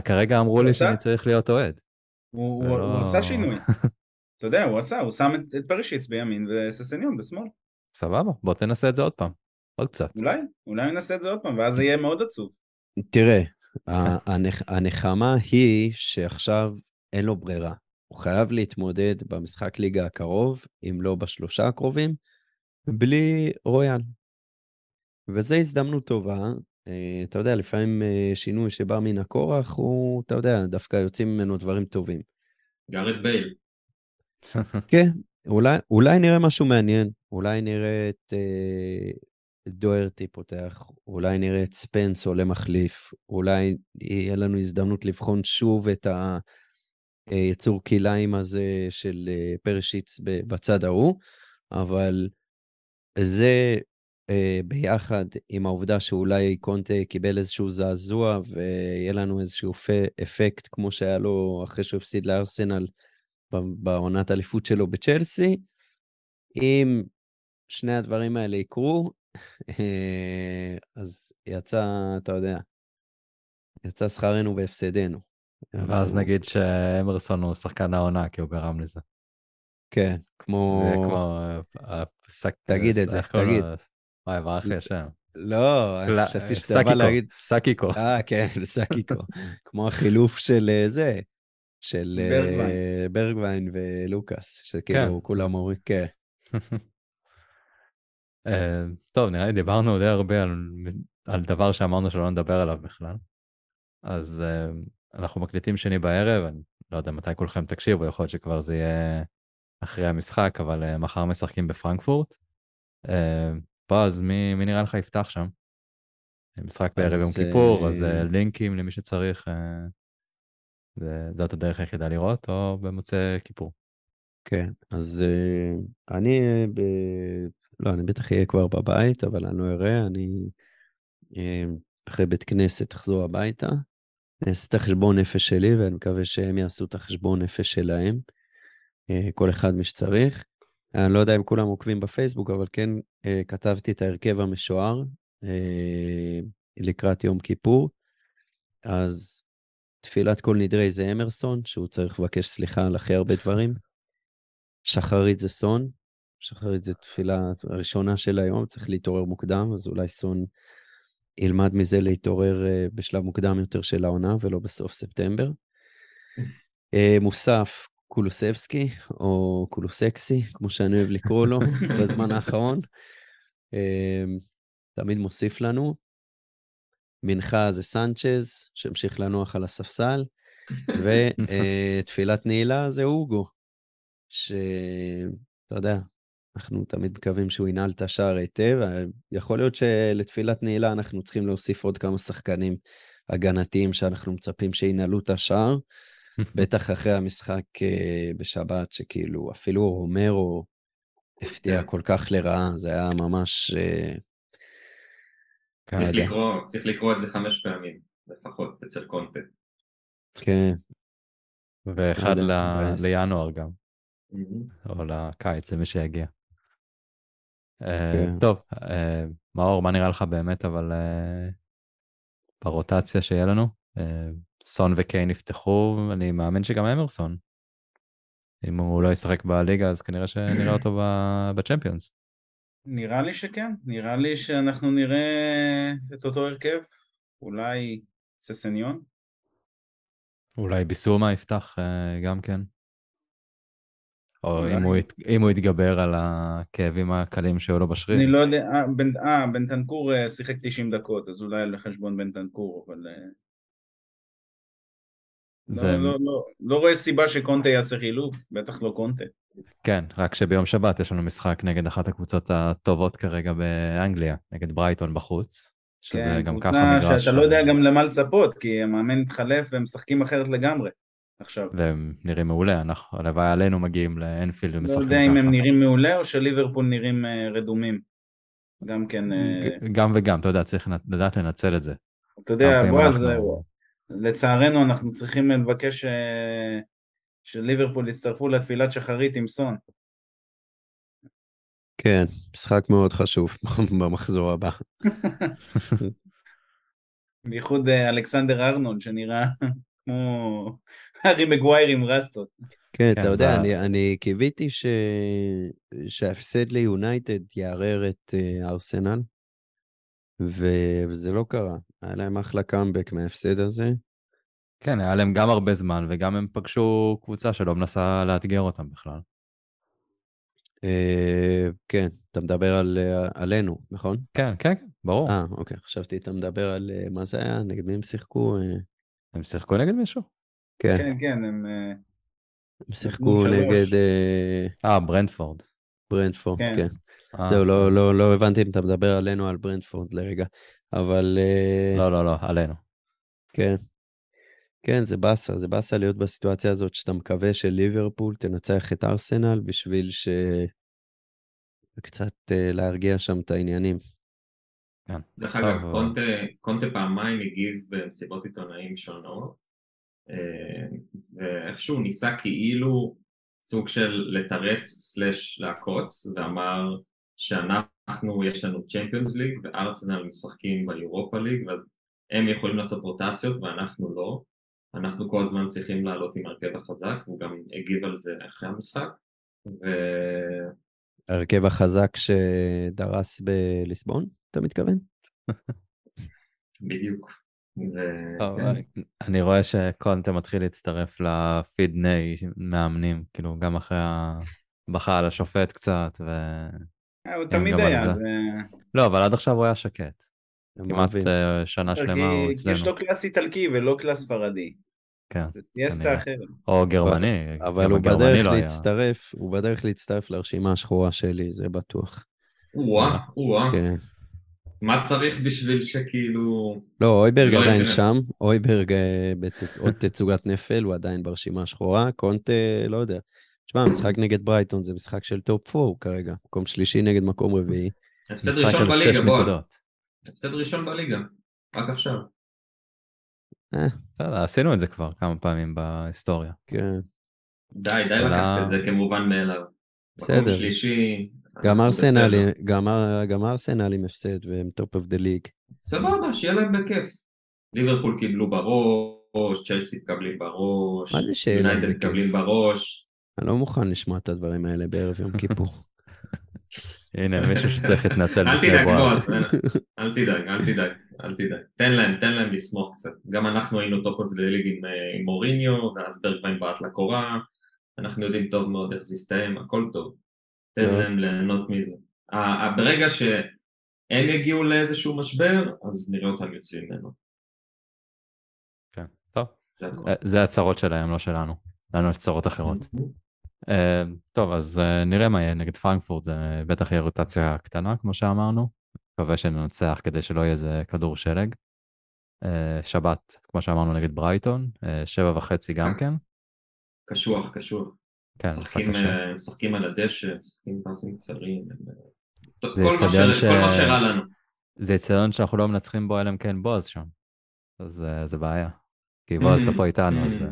כרגע אמרו לי? שאני צריך להיות אוהד. הוא, הוא, ולא- הוא עשה שינוי. אתה יודע, הוא עשה, הוא שם את, את פרישיץ בימין וססניון בשמאל. סבבה, בוא תנסה את זה עוד פעם. עוד קצת. אולי, אולי נעשה את זה עוד פעם, ואז זה יהיה מאוד עצוב. תראה, הנח- הנחמה היא שעכשיו אין לו ברירה. הוא חייב להתמודד במשחק ליגה הקרוב, אם לא בשלושה הקרובים, בלי רויאל. וזו הזדמנות טובה. אה, אתה יודע, לפעמים אה, שינוי שבא מן הכורח, הוא, אתה יודע, דווקא יוצאים ממנו דברים טובים. גארד בייל. כן, אולי, אולי נראה משהו מעניין, אולי נראה את אה, דוארטי פותח, אולי נראה את ספנס עולה מחליף, אולי יהיה לנו הזדמנות לבחון שוב את היצור כלאיים הזה של אה, פרשיץ בצד ההוא, אבל זה אה, ביחד עם העובדה שאולי קונטה קיבל איזשהו זעזוע ויהיה לנו איזשהו אפקט כמו שהיה לו אחרי שהוא הפסיד לארסנל בעונת האליפות שלו בצ'לסי. אם שני הדברים האלה יקרו, אה, אז יצא, אתה יודע, יצא שכרנו בהפסדנו. ואז אנחנו- נגיד שאמרסון הוא שחקן העונה, כי הוא גרם לזה. כן, כמו... זה כמו... אה, השק- תגיד את זה, לו? תגיד. וואי, ברח לי השם. לא, חשבתי שאתה בא להגיד... סאקיקו. אה, כן, סאקיקו. כמו החילוף של אה, זה, של אה, ברגווין. ברגווין ולוקאס, שכאילו כולם אומרים, כן. אה, טוב, נראה לי דיברנו די הרבה על, על דבר שאמרנו שלא נדבר עליו בכלל. אז אה, אנחנו מקליטים שני בערב, אני לא יודע מתי כולכם תקשיבו, יכול להיות שכבר זה יהיה אחרי המשחק, אבל מחר משחקים בפרנקפורט. בועז, מי, מי נראה לך יפתח שם? משחק בערב יום כיפור, אז לינקים למי שצריך, זאת הדרך היחידה לראות, או במוצאי כיפור. כן, אז uh, אני, ב... לא, אני בטח אהיה כבר בבית, אבל אני לא אראה, אני uh, אחרי בית כנסת אחזור הביתה, אני אעשה את החשבון נפש שלי, ואני מקווה שהם יעשו את החשבון נפש שלהם, uh, כל אחד מי שצריך. אני לא יודע אם כולם עוקבים בפייסבוק, אבל כן uh, כתבתי את ההרכב המשוער uh, לקראת יום כיפור, אז תפילת כל נדרי זה אמרסון, שהוא צריך לבקש סליחה על הכי הרבה דברים. שחרית זה סון, שחרית זה תפילה הראשונה של היום, צריך להתעורר מוקדם, אז אולי סון ילמד מזה להתעורר אה, בשלב מוקדם יותר של העונה ולא בסוף ספטמבר. אה, מוסף, קולוסבסקי, או קולוסקסי, כמו שאני אוהב לקרוא לו בזמן האחרון. אה, תמיד מוסיף לנו. מנחה זה סנצ'ז, שהמשיך לנוח על הספסל, ותפילת נעילה זה אוגו, שאתה יודע, אנחנו תמיד מקווים שהוא ינעל את השער היטב. יכול להיות שלתפילת נעילה אנחנו צריכים להוסיף עוד כמה שחקנים הגנתיים שאנחנו מצפים שינעלו את השער, בטח אחרי המשחק אה, בשבת, שכאילו אפילו רומרו הפתיע כן. כל כך לרעה, זה היה ממש... צריך. לקרוא- צריך לקרוא את זה חמש פעמים, לפחות, אצל קונטה. כן, ואחד ל-. לינואר גם, או לקיץ, למי שיגיע. אה, כן. טוב, אה, מאור, מה נראה לך באמת, אבל אה, ברוטציה שיהיה לנו? סון וקיין יפתחו, אני מאמין שגם אמרסון. אם הוא לא ישחק בליגה, אז כנראה שנראה אותו בצ'מפיונס. נראה לי שכן, נראה לי שאנחנו נראה את אותו הרכב, אולי ססניון. אולי ביסומה יפתח אה, גם כן. או אולי. אם הוא, ית- אם הוא יתגבר על הכאבים הקלים שהיו לו בשריר. אני לא יודע, אה, בן- אה, בנטנקור אה, שיחק 90 דקות, אז אולי על חשבון בנטנקור, אבל... אה, זה, לא, לא, לא, לא רואה סיבה שקונטה יעשה חילוף, בטח לא קונטה. כן, רק שביום שבת יש לנו משחק נגד אחת הקבוצות הטובות כרגע באנגליה, נגד ברייטון בחוץ. שזה כן, גם ככה מגרש... שאתה לא יודע גם למה לצפות, כי המאמן התחלף והם משחקים אחרת לגמרי עכשיו. והם נראים מעולה, אנחנו, הלוואי עלינו מגיעים לאנפילד לא ומשחקים יודע אם הם ככה. נראים מעולה או שליברפול נראים אה, רדומים. גם כן, אה, גם וגם, אתה יודע, צריך לדעת לנצל את זה. אתה יודע, בועז, אנחנו- אה, לצערנו אנחנו צריכים לבקש אה, שליברפול יצטרפו לתפילת שחרית עם סון. כן, משחק מאוד חשוב במחזור הבא. בייחוד אה, אלכסנדר ארנולד שנראה כמו הארי מגווייר עם רסטות. כן, כן, אתה יודע, אני, אני קיוויתי ש... שההפסד ליונייטד יערער את אה, ארסנל. וזה לא קרה. היה להם אחלה קאמבק מההפסד הזה. כן, היה להם גם הרבה זמן, וגם הם פגשו קבוצה שלא מנסה לאתגר אותם בכלל. אה, כן, אתה מדבר על, אה, עלינו, נכון? כן, כן, כן, ברור. אה, אוקיי, חשבתי אתה מדבר על אה, מה זה היה, נגד מי הם שיחקו? הם שיחקו נגד מישהו? כן, כן, כן, הם... הם שיחקו. נגד אה, ברנדפורד. ברנדפורד, כן. כן. זהו, לא, לא, לא הבנתי אם אתה מדבר עלינו על ברנדפורד לרגע, אבל אה, לא, לא, לא, עלינו. כן. כן, זה באסה, זה באסה להיות בסיטואציה הזאת שאתה מקווה שליברפול תנצח את ארסנל בשביל ש... קצת אה, להרגיע שם את העניינים. כן. דרך אגב, טוב, קונטה, קונטה פעמיים הגיב במסיבות עיתונאים שונות, אה, ואיכשהו ניסה כאילו סוג של לתרץ סלאש לעקוץ, ואמר שאנחנו, יש לנו צ'מפיונס ליג, וארסנל משחקים ביורופה ליג, ואז הם יכולים לעשות רוטציות ואנחנו לא. אנחנו כל הזמן צריכים לעלות עם הרכב החזק, והוא גם הגיב על זה אחרי המשחק. ו... ההרכב החזק שדרס בליסבון, אתה מתכוון? בדיוק. ו- כן. אני רואה שקונטה מתחיל להצטרף לפיד ניי מאמנים, כאילו גם אחרי הבכה על השופט קצת, ו... אה, הוא כן, תמיד היה, זה. לא, אבל עד עכשיו הוא היה שקט. כמעט. אה, שנה שלמה הוא כי יש אצלנו. לו קלאס איטלקי ולא קלאס ספרדי. כן, זה כנראה. אחרת. או גרמני. אבל הוא בדרך לא. להצטרף, הוא בדרך להצטרף לרשימה השחורה שלי, זה בטוח. או-אה, או-אה. כן. מה צריך בשביל שכאילו... לא, אויברג לא עדיין יקרה. שם, אויברג אה, בת- עוד תצוגת נפל, הוא עדיין ברשימה השחורה, קונטה, לא יודע. תשמע, משחק נגד ברייטון זה משחק של טופ 4 כרגע, מקום שלישי נגד מקום רביעי. הפסד ראשון בליגה, בועז. הפסד ראשון בליגה. רק עכשיו. בסדר, עשינו את זה כבר כמה פעמים בהיסטוריה. כן. די, די שאלה- לקחת את זה כמובן מאליו. מקום בסדר. שלישי. גם ארסנל, בסדר. גם אר- גם ארסנל עם הפסד והם top of the league. סבבה, שיהיה להם בכיף. ליברפול קיבלו בראש, צ'לסי מקבלים בראש, מה זה להם יונייטד? מקבלים בראש. אני לא מוכן לשמוע את הדברים האלה בערב יום כיפור. הנה, מישהו שצריך להתנצל אל בפני תדאג, בועז. אל תדאג, אל תדאג, אל תדאג. תן להם, תן להם לשמוח קצת. גם אנחנו היינו top of league עם, אה, עם מוריניו, ואז ברחוויין בעט לקורה. אנחנו יודעים טוב מאוד איך זה יסתיים, הכל טוב. תן טוב. להם ליהנות מזה. ברגע שהם יגיעו לאיזשהו משבר, אז נראה אותם יוצאים ממנו. כן, טוב. זה. אה, זה הצרות שלהם, לא שלנו. לנו יש צרות אחרות. אה, טוב, אז אה, נראה מה יהיה נגד פרנקפורט, זה בטח יהיה רוטציה קטנה, כמו שאמרנו. מקווה שננצח כדי שלא יהיה איזה כדור שלג. אה, שבת, כמו שאמרנו, נגד ברייטון, אה, שבע וחצי גם כן. קשוח, קשוח. כן, משחק משחקים, משחקים על הדשא, משחקים פסים קצרים. כל מה ש- ש- כל מה שרע לנו. זה אצטדיון שאנחנו לא מנצחים בו, אלא אם כן בועז שם. אז זה בעיה. כי בועז אתה פה איתנו, אז אה,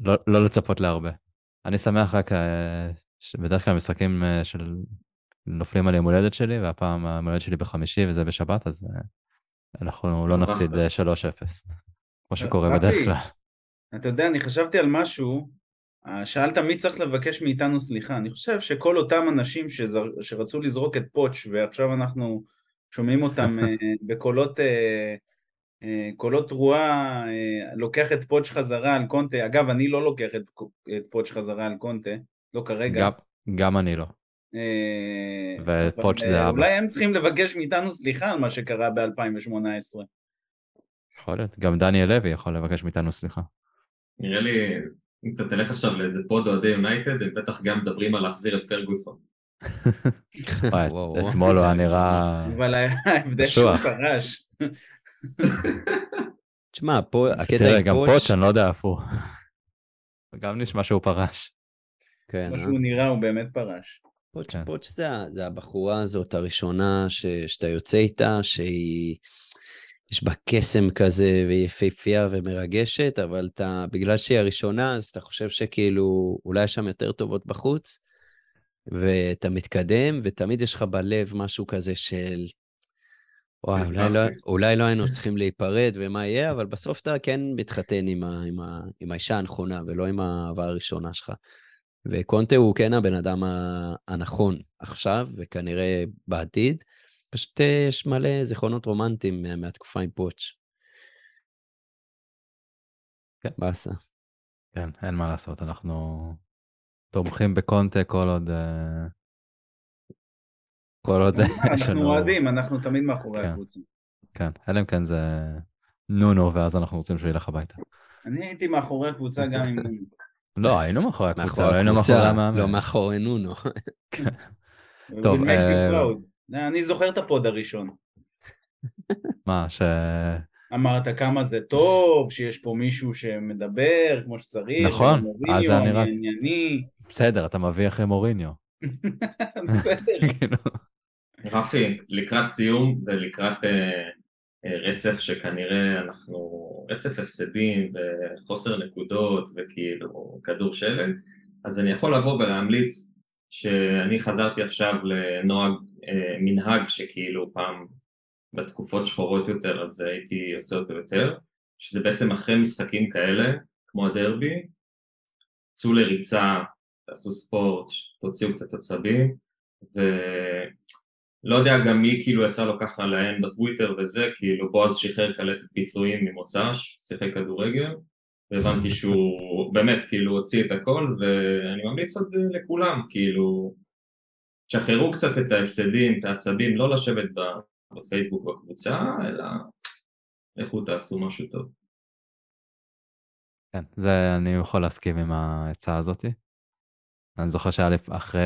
לא- לא לצפות להרבה. אני שמח רק אה, שבדרך כלל משחקים אה, של נופלים על יום הולדת שלי, והפעם היום הולדת שלי בחמישי וזה בשבת, אז אה, אנחנו לא. נפסיד אה, 3-0, כמו שקורה בדרך כלל. אתה יודע, אני חשבתי על משהו, שאלת מי צריך לבקש מאיתנו סליחה. אני חושב שכל אותם אנשים שזר, שרצו לזרוק את פוטש, ועכשיו אנחנו שומעים אותם בקולות קולות תרועה, אה, לוקח את פוטש חזרה על קונטה. אגב, אני לא לוקח את, את פוטש חזרה על קונטה, לא כרגע. גם- גם אני לא. אה, ופוטש זה אה, אבא. אולי הם צריכים לבקש מאיתנו סליחה על מה שקרה ב-2018. יכול להיות. גם דניאל לוי יכול לבקש מאיתנו סליחה. נראה לי, אם אתה תלך עכשיו לאיזה פוד אוהדי יונייטד, הם בטח גם מדברים על להחזיר את פרגוסון. אתמול הוא היה נראה... אבל ההבדל שהוא. פרש. תשמע, פה, הקטע תראה, גם. פוטש, אני לא יודע איפה הוא. גם נשמע שהוא פרש. כן, כמו? שהוא נראה, הוא באמת פרש. פוטש, כן. פוטש זה, זה הבחורה הזאת הראשונה ש, שאתה יוצא איתה, שהיא... יש בה קסם כזה, והיא יפהפייה ומרגשת, אבל אתה, בגלל שהיא הראשונה, אז אתה חושב שכאילו, אולי יש שם יותר טובות בחוץ, ואתה מתקדם, ותמיד יש לך בלב משהו כזה של, וואי, אולי לא. אולי לא היינו צריכים להיפרד ומה יהיה, אבל בסוף אתה כן מתחתן עם, ה, עם, ה, עם האישה הנכונה, ולא עם האהבה הראשונה שלך. וקונטה הוא כן הבן אדם הנכון עכשיו, וכנראה בעתיד. פשוט אה, יש מלא זיכרונות רומנטיים מה- מהתקופה עם פוטש. כן. באסה. כן, אין מה לעשות, אנחנו תומכים בקונטה כל עוד... אה, כל עוד יש אנחנו לנו... אוהדים, אנחנו תמיד מאחורי כן. הקבוצה. כן, אלא אם כן זה נונו, ואז אנחנו רוצים שהוא ילך הביתה. אני הייתי מאחורי הקבוצה גם עם... לא, היינו מאחורי הקבוצה, אבל היינו מאחורי המאמן. לא מאחורי נונו. טוב, make you אה, proud. אני זוכר את הפוד הראשון. מה, ש... אמרת כמה זה טוב, שיש פה מישהו שמדבר כמו שצריך. נכון, אז אני רק- ענייני. בסדר, אתה מביא אחרי מוריניו. בסדר. רפי, לקראת סיום ולקראת אה, אה, רצף שכנראה אנחנו, רצף הפסדים וחוסר נקודות וכאילו כדור שלג, אז אני יכול לבוא ולהמליץ שאני חזרתי עכשיו לנוהג, אה, מנהג שכאילו פעם בתקופות שחורות יותר אז הייתי עושה אותו יותר, שזה בעצם אחרי משחקים כאלה, כמו הדרבי, צאו לריצה, תעשו ספורט, תוציאו קצת עצבים, ו... לא יודע גם מי כאילו יצא לו ככה לעיין בטוויטר וזה, כאילו בועז שחרר קלטת פיצויים ממוצ"ש, שיחק כדורגל, והבנתי שהוא באמת כאילו הוציא את הכל, ואני ממליץ עוד לכולם, כאילו, תשחררו קצת את ההפסדים, את העצבים, לא לשבת בפייסבוק בקבוצה, אלא לכו תעשו משהו טוב. כן, זה אני יכול להסכים עם העצה הזאת. אני זוכר לי אחרי,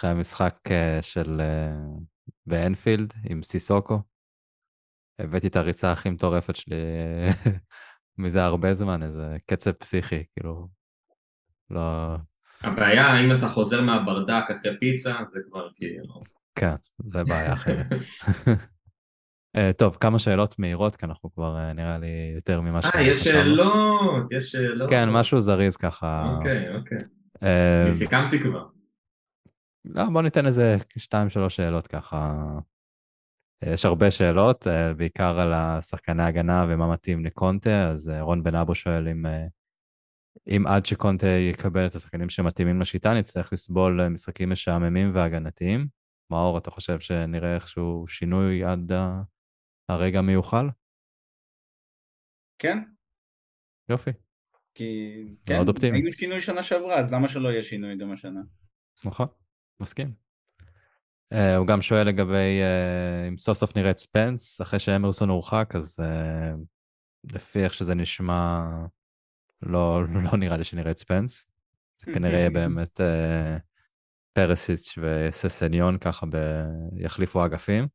אחרי המשחק אה, של אה, באנפילד עם סיסוקו, הבאתי את הריצה הכי מטורפת שלי אה, מזה הרבה זמן, איזה קצב פסיכי, כאילו, לא... הבעיה, אם אתה חוזר מהברדק אחרי פיצה, זה כבר כאילו... כן, זה בעיה אחרת. טוב, כמה שאלות מהירות, כי אנחנו כבר אה, נראה לי יותר ממה אה, יש שאלות, יש שאלות. כן, משהו זריז ככה. אוקיי, אוקיי. אני סיכמתי כבר. לא, בוא ניתן איזה שתיים, שלוש שאלות ככה. יש הרבה שאלות, אה, בעיקר על השחקני הגנה ומה מתאים לקונטה, אז אה, רון בן אבו שואל אם, אה, אם עד שקונטה יקבל את השחקנים שמתאימים לשיטה, נצטרך לסבול משחקים משעממים והגנתיים. מאור, אתה חושב שנראה איכשהו שינוי עד הרגע המיוחל? כן, יופי, כי... כן. היינו שינוי שנה שעברה, אז למה שלא יהיה שינוי גם השנה? נכון, מסכים. Uh, הוא גם שואל לגבי uh, אם סוף סוף נראה את ספנס אחרי שאמרסון הורחק, אז uh, לפי איך שזה נשמע, לא, לא נראה לי שנראה את ספנס. זה כנראה יהיה באמת uh, פרסיץ' וססניון ככה ב... יחליפו אגפים.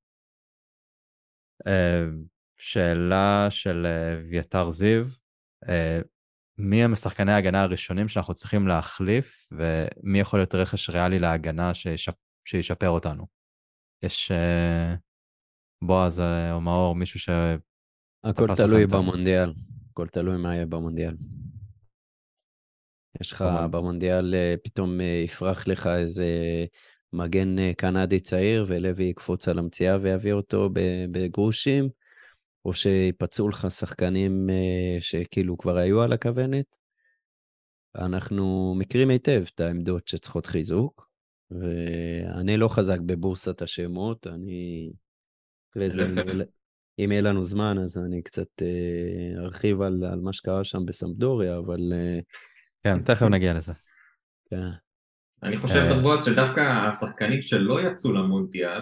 Uh, שאלה של uh, אביתר זיו, uh, מי המשחקני ההגנה הראשונים שאנחנו צריכים להחליף, ומי יכול להיות רכש ריאלי להגנה שישפ... שישפר אותנו? יש uh, בועז אה, או מאור, מישהו ש... הכל תלוי במונדיאל. הכל תלוי מה יהיה במונדיאל. יש לך במונ- במונדיאל, אה, פתאום יפרח לך איזה מגן קנדי צעיר, ולוי יקפוץ על המציאה ויביא אותו בגרושים, או שיפצעו לך שחקנים אה, שכאילו כבר היו על הכוונת. אנחנו מכירים היטב את העמדות שצריכות חיזוק, ואני לא חזק בבורסת השמות, אני... אחרי זה, אם יהיה- לנו זמן, אז אני קצת אה, ארחיב על, על מה שקרה שם בסמפדוריה, אבל אה, כן, תכף נגיע לזה. כן. אני חושב, אה. בועז, שדווקא השחקנים שלא יצאו למונדיאל,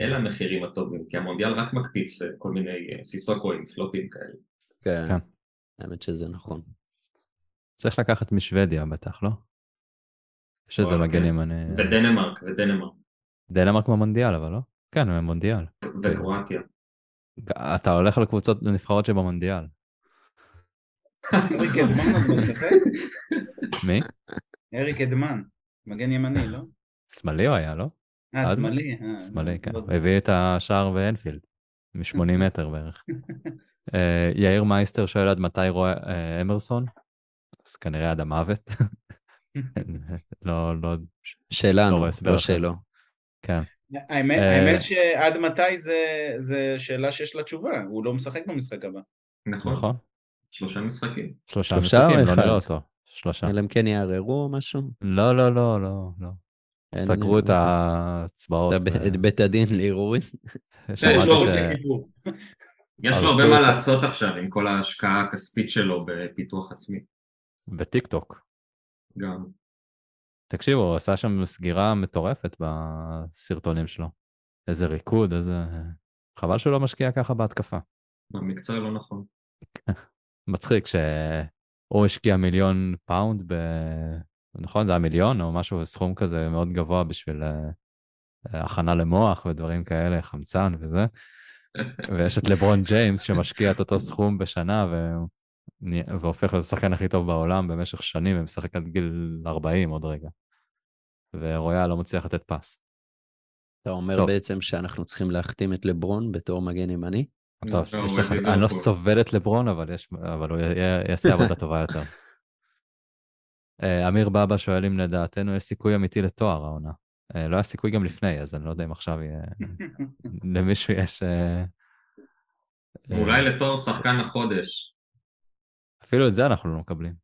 אלה המחירים הטובים, כי המונדיאל רק מקפיץ כל מיני אה, סיסוקואים, פלופים כאלה. כן. כן. האמת שזה נכון. צריך לקחת משוודיה בטח, לא? יש איזה מגן כן. ימני. ודנמרק, ודנמרק, דנמרק במונדיאל, אבל לא? כן, הם במונדיאל. וקרואטיה. אתה הולך על קבוצות נבחרות שבמונדיאל. אריק אדמן עוד משחק? מי? אריק אדמן, מגן ימני, לא? שמאלי הוא היה, לא? אה, עד- שמאלי. אה, שמאלי, כן. לא הוא הביא את השער באנפילד, מ-80 מטר בערך. אה, יאיר מייסטר שואל עד מתי רואה אה, אמרסון? אז כנראה עד המוות. לא, לא, לא שלנו, לא אחר. שלו. כן. האמת, אה, האמת שעד מתי זה, שאלה שיש לה תשובה, הוא לא משחק במשחק הבא. נכון, נכון? שלושה משחקים. שלושה משחקים, לא? נראה אותו. שלושה. אלא אם כן יערערו או משהו. לא, לא, לא, לא, לא. סגרו את. ההצבעות. את ו- את בית הדין לערעורים. יש לו- הרבה מה לעשות עכשיו עם כל ההשקעה הכספית שלו בפיתוח עצמי. בטיק טוק. גם. תקשיבו, הוא עשה שם סגירה מטורפת בסרטונים שלו. איזה ריקוד, איזה... חבל שהוא לא משקיע ככה בהתקפה. במקצוע לא נכון. מצחיק שהוא השקיע מיליון פאונד ב... נכון? זה היה מיליון או משהו, סכום כזה מאוד גבוה בשביל אה, הכנה למוח ודברים כאלה, חמצן וזה. ויש את לברון ג'יימס שמשקיע את אותו סכום בשנה ו... והופך להיות השחקן הכי טוב בעולם במשך שנים ומשחק עד גיל 40 עוד רגע. ורויאל לא מצליח לתת פס. אתה אומר טוב. בעצם שאנחנו צריכים להחתים את לברון בתור מגן ימני? טוב, לא, הוא לך, הביא אני לא ליברפול. סובל את לברון, אבל, יש, אבל הוא י- יעשה עבודה טובה יותר. אה, אמיר בבא שואל אם לדעתנו יש סיכוי אמיתי לתואר העונה. אה, לא היה סיכוי גם לפני, אז אני לא יודע אם עכשיו יהיה... למישהו יש... אה, אולי לתואר שחקן החודש. אפילו את זה אנחנו לא מקבלים.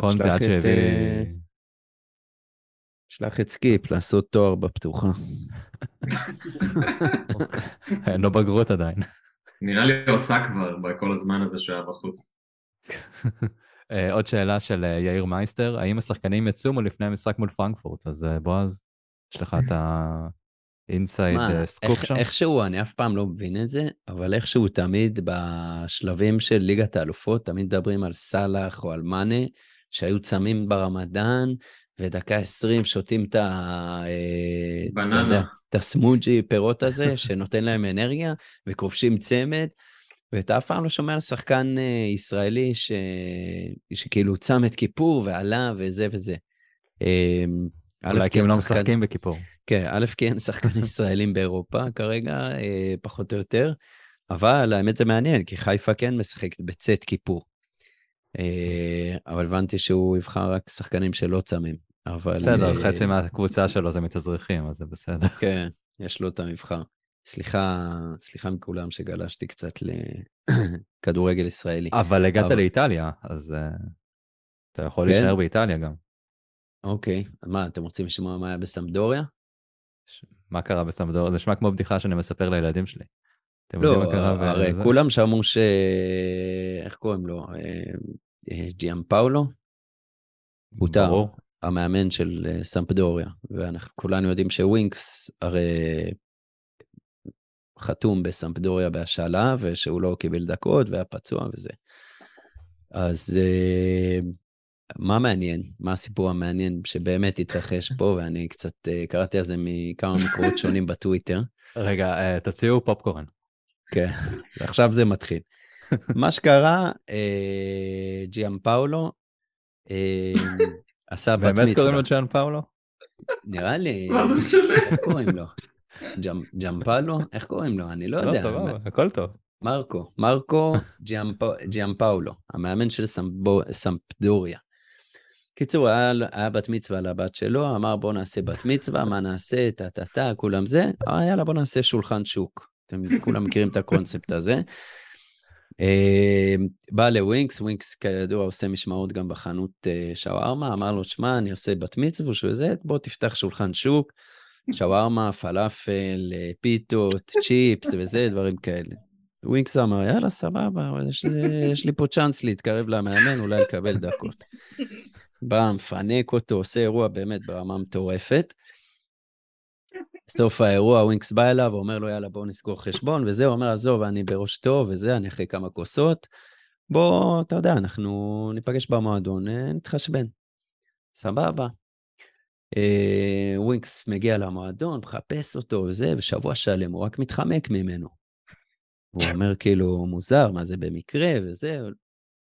קונטה שלח עד את, שהביא... שלח את סקיפ לעשות תואר בפתוחה. אין לו בגרות עדיין. נראה לי עושה כבר בכל הזמן הזה שהוא היה בחוץ. אה, עוד שאלה של אה, יאיר מייסטר, האם השחקנים יצומו לפני המשחק מול פרנקפורט? אז אה, בועז, יש לך את ה inside scoop איך- שם? איכשהו, אני אף פעם לא מבין את זה, אבל איכשהו תמיד בשלבים של ליגת האלופות, תמיד מדברים על סאלח או על מאנה, שהיו צמים ברמדאן, ודקה 20 שותים את ה... בננה. את הסמוזי פירות הזה, שנותן להם אנרגיה, וכובשים צמד, ואתה אף פעם לא שומע על שחקן אה, ישראלי ש... שכאילו צם את כיפור ועלה וזה וזה. אה, א', אולי כי הם לא משחקים בכיפור. כן, א', כי אין שחקנים ישראלים באירופה כרגע, אה, פחות או יותר, אבל האמת זה מעניין, כי חיפה כן משחקת בצאת כיפור. אה, אבל הבנתי שהוא יבחר רק שחקנים שלא צמים, אבל... בסדר, חצי מהקבוצה שלו זה מתאזרחים, אז זה בסדר. כן, יש לו את המבחר. סליחה, סליחה מכולם שגלשתי קצת לכדורגל ישראלי. אבל הגעת אבל- לאיטליה, אז אה, אתה יכול כן? להישאר באיטליה גם. אוקיי, מה, אתם רוצים לשמוע מה היה בסמדוריה? ש- מה קרה בסמדור? זה נשמע כמו בדיחה שאני מספר לילדים שלי. אתם יודעים לא, מה קרה? ב- הרי זה? כולם שמעו ש... איך קוראים לו? אה, אה, ג'יאם פאולו? פוטר. ברור. המאמן של סמפדוריה, ואנחנו כולנו יודעים שווינקס הרי חתום בסמפדוריה בהשאלה, ושהוא לא קיבל דקות והיה פצוע וזה. אז אה, מה מעניין? מה הסיפור המעניין שבאמת התרחש פה, ואני קצת אה, קראתי על זה מכמה מקורות שונים בטוויטר. רגע, אה, תציעו פופקורן. כן, עכשיו זה מתחיל. מה שקרה, ג'יאם פאולו עשה בת באמת קוראים מצווה. לו ג'אן פאולו? נראה לי, מה זה משנה? איך קוראים לו? ג'אמפלו? איך קוראים לו? אני לא לא, יודע. סבבה, הכל טוב. מרקו, מרקו ג'יאמפ- ג'יאמפאולו, המאמן של סמפדוריה. קיצור, היה, היה בת מצווה לבת שלו, אמר בוא נעשה בת מצווה, מה נעשה, טה טה טה, כולם זה, אה, יאללה בוא נעשה שולחן שוק. אתם כולם מכירים את הקונספט הזה. אה, בא לווינקס, ווינקס כידוע עושה משמרות גם בחנות אה, שווארמה, אמר לו, שמע, אני עושה בת מצווה, שהוא זה, בוא תפתח שולחן שוק, שווארמה, פלאפל, אה, פיתות, צ'יפס וזה, דברים כאלה. ווינקס אמר, יאללה, סבבה, יש לי, יש לי פה chance להתקרב למאמן, אולי לקבל דקות. בא, מפנק אותו, עושה אירוע באמת ברמה מטורפת. בסוף האירוע ווינקס בא אליו, אומר לו, יאללה, בואו נסגור חשבון, וזה, הוא אומר, עזוב, אני בראש טוב, וזה, אני אחרי כמה כוסות. בוא, אתה יודע, אנחנו ניפגש במועדון, אה, נתחשבן. סבבה. אה, ווינקס מגיע למועדון, מחפש אותו וזה, ושבוע שלם הוא רק מתחמק ממנו. הוא אומר כאילו, מוזר, מה זה במקרה וזה,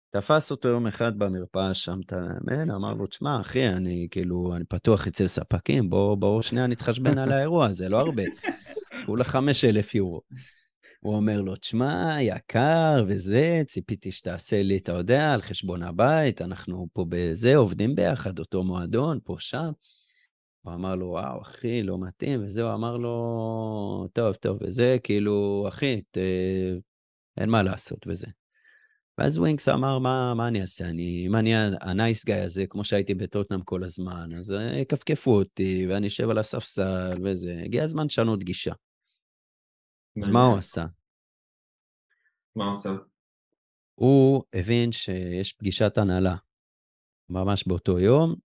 תפס אותו יום אחד במרפאה שם את המאמן, אמר לו, תשמע, אחי, אני כאילו, אני פתוח אצל ספקים, בוא, בוא שנייה נתחשבן על האירוע הזה, לא הרבה. כולה 5,000 יורו. הוא אומר לו, תשמע, יקר וזה, ציפיתי שתעשה לי, אתה יודע, על חשבון הבית, אנחנו פה בזה, עובדים ביחד, אותו מועדון, פה, שם. הוא אמר לו, וואו, אחי, לא מתאים, וזה, הוא אמר לו, טוב, טוב, וזה, כאילו, אחי, ת... אין מה לעשות וזה. ואז ווינקס אמר, מה, מה אני אעשה? אני, אם אני ה nice guy הזה, כמו שהייתי בטוטנאם כל הזמן, אז יכפכפו אותי, ואני אשב על הספסל וזה. הגיע הזמן לשנות גישה. אז מה הוא עשה? מה הוא עשה? הוא הבין שיש פגישת הנהלה ממש באותו יום,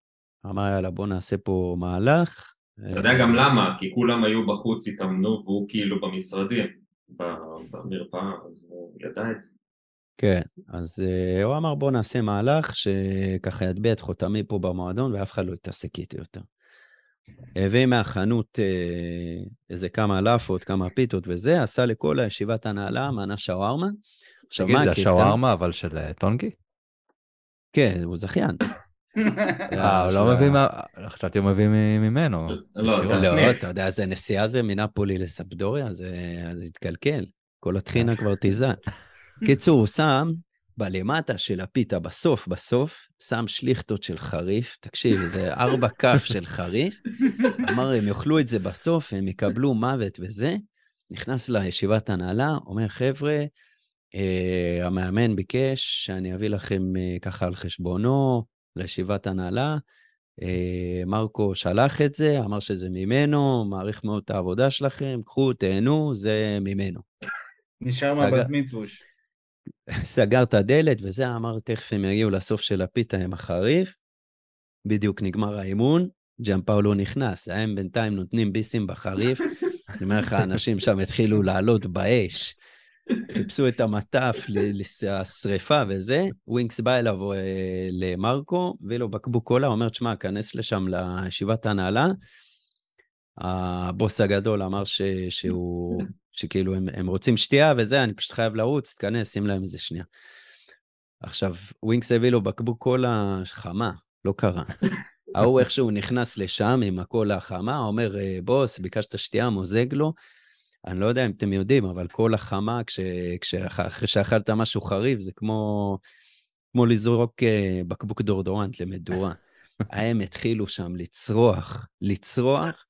אמר, יאללה, בוא נעשה פה מהלך. אתה יודע גם למה, כי כולם היו בחוץ, התאמנו, והוא כאילו במשרדים, במרפאה, אז הוא ידע את זה. כן, אז uh, הוא אמר, בוא נעשה מהלך שככה יטביע את חותמי פה במועדון, ואף אחד לא יתעסק איתי יותר. הביא מהחנות uh, איזה כמה לאפות, כמה פיתות וזה, עשה לכל הישיבת הנהלה מנה שווארמה. עכשיו, מה הקטע? תגיד, זה השווארמה אבל של אה, טונגי? כן, הוא זכיין. אה, הוא לא מביא, מה... חשבתי הוא מביא ממנו. לא, זה לא, הסניף. אתה יודע, זה נסיעה זה מנפולי לספדוריה, זה התקלקל. כל הטחינה כבר תיזן. קיצור, הוא שם בלמטה של הפיתה, בסוף, בסוף, שם שליכטות של חריף. תקשיב, זה ארבע כף של חריף. אמר, הם יאכלו את זה בסוף, הם יקבלו מוות וזה. נכנס לישיבת הנהלה, אומר, חבר'ה, אה, המאמן ביקש שאני אביא לכם אה, ככה על חשבונו, לישיבת הנהלה. אה, מרקו שלח את זה, אמר שזה ממנו, מעריך מאוד את העבודה שלכם, קחו, תהנו, זה ממנו. נשאר מהבת מצווש. סגר את הדלת וזה, אמר, תכף הם יגיעו לסוף של הפיתה עם החריף. בדיוק נגמר האימון, ג'אם פאולו נכנס, הם בינתיים נותנים ביסים בחריף. אני אומר לך, אנשים שם התחילו לעלות באש. חיפשו את המטף לשריפה וזה, ווינקס בא אליו אה, למרקו, הביא לו בקבוק קולה, אומר, תשמע, כנס לשם לישיבת ההנהלה. הבוס הגדול אמר ש, שהוא, שכאילו הם, הם רוצים שתייה וזה, אני פשוט חייב לרוץ, תיכנס, שים להם איזה שנייה. עכשיו, ווינקס הביא לו בקבוק קולה חמה, לא קרה. ההוא איכשהו נכנס לשם עם הקולה החמה, אומר, אה, בוס, ביקשת שתייה, מוזג לו. אני לא יודע אם אתם יודעים, אבל כל החמה, אחרי שאכלת משהו חריף, זה כמו, כמו לזרוק אה, בקבוק דורדורנט למדורה. הם התחילו שם לצרוח, לצרוח,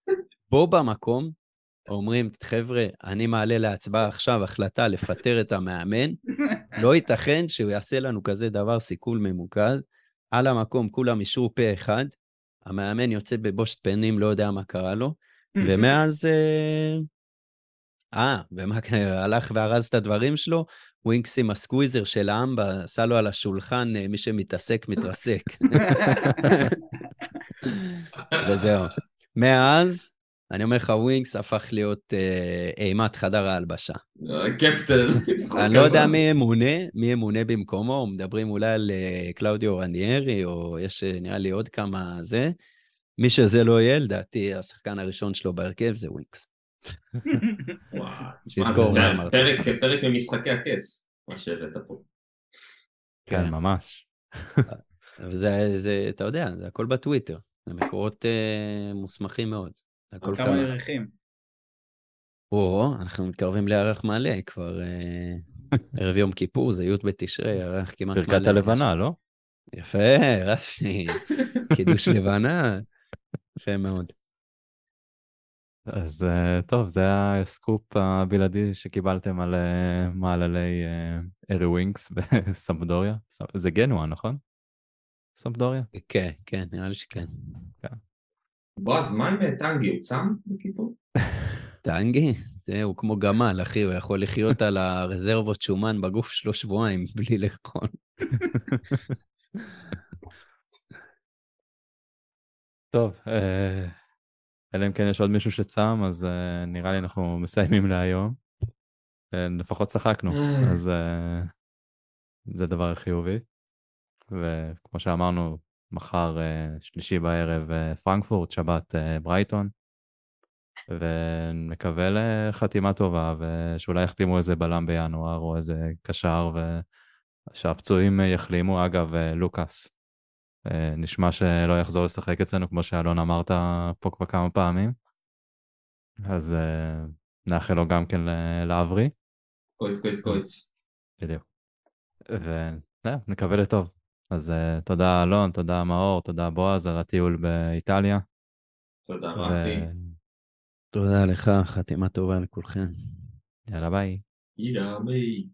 בו במקום, אומרים, חבר'ה, אני מעלה להצבעה עכשיו החלטה לפטר את המאמן, לא ייתכן שהוא יעשה לנו כזה דבר סיכול ממוקד. על המקום כולם אישרו פה אחד, המאמן יוצא בבושת פנים, לא יודע מה קרה לו, ומאז אה, אה, ומה, הלך וארז את הדברים שלו? ווינקס עם הסקוויזר של האמבה, עשה לו על השולחן, אה, מי שמתעסק, מתרסק. וזהו. מאז, אני אומר לך, ווינקס הפך להיות אה, אימת חדר ההלבשה. קפטן. אני לא יודע מי ימונה, מי ימונה במקומו, מדברים אולי על אה, קלאודיו רניירי, או יש אה, נראה לי עוד כמה זה. מי שזה לא יהיה, לדעתי, השחקן הראשון שלו בהרכב זה ווינקס. תזכור מה אמרת. פרק ממשחקי הכס, מה שהבאת פה. כן, ממש. וזה, זה, אתה יודע, זה הכל בטוויטר. זה מקורות uh, מוסמכים מאוד. הכל כמה ירחים. או, אנחנו מתקרבים לירח מלא, כבר uh, ערב יום כיפור, זה י' בתשרי, ירח כמעט מלא. ברכת הלבנה, לא? יפה, רפי. קידוש לבנה. יפה מאוד. אז אה, טוב, זה הסקופ הבלעדי שקיבלתם על אה, מעללי אה, ארי ווינקס בסמפדוריה. זה גנואה, נכון? סמפדוריה? כן, כן, נראה לי שכן. כן. בועז, מה עם טנגי? הוא צם בכיפור? טנגי? זהו כמו גמל, אחי, הוא יכול לחיות על הרזרבות שומן בגוף שלו שבועיים בלי לאכול. טוב, אלא אם כן יש עוד מישהו שצם, אז uh, נראה לי אנחנו מסיימים להיום. Uh, לפחות צחקנו, אה. אז uh, זה דבר חיובי. וכמו שאמרנו, מחר uh, שלישי בערב uh, פרנקפורט, שבת uh, ברייטון. ונקווה לחתימה טובה, ושאולי יחתימו איזה בלם בינואר, או איזה קשר, שהפצועים אה, יחלימו. אגב, לוקאס, נשמע שלא יחזור לשחק אצלנו, כמו שאלון אמרת פה כבר כמה פעמים. אז אה, נאחל לו גם כן ל- להבריא. קויס קויס קויס. בדיוק. ונקווה לטוב. אז אה, תודה אלון, תודה מאור, תודה בועז על הטיול באיטליה. תודה רפי. תודה לך, חתימה טובה לכולכם. יאללה ביי. יאללה ביי.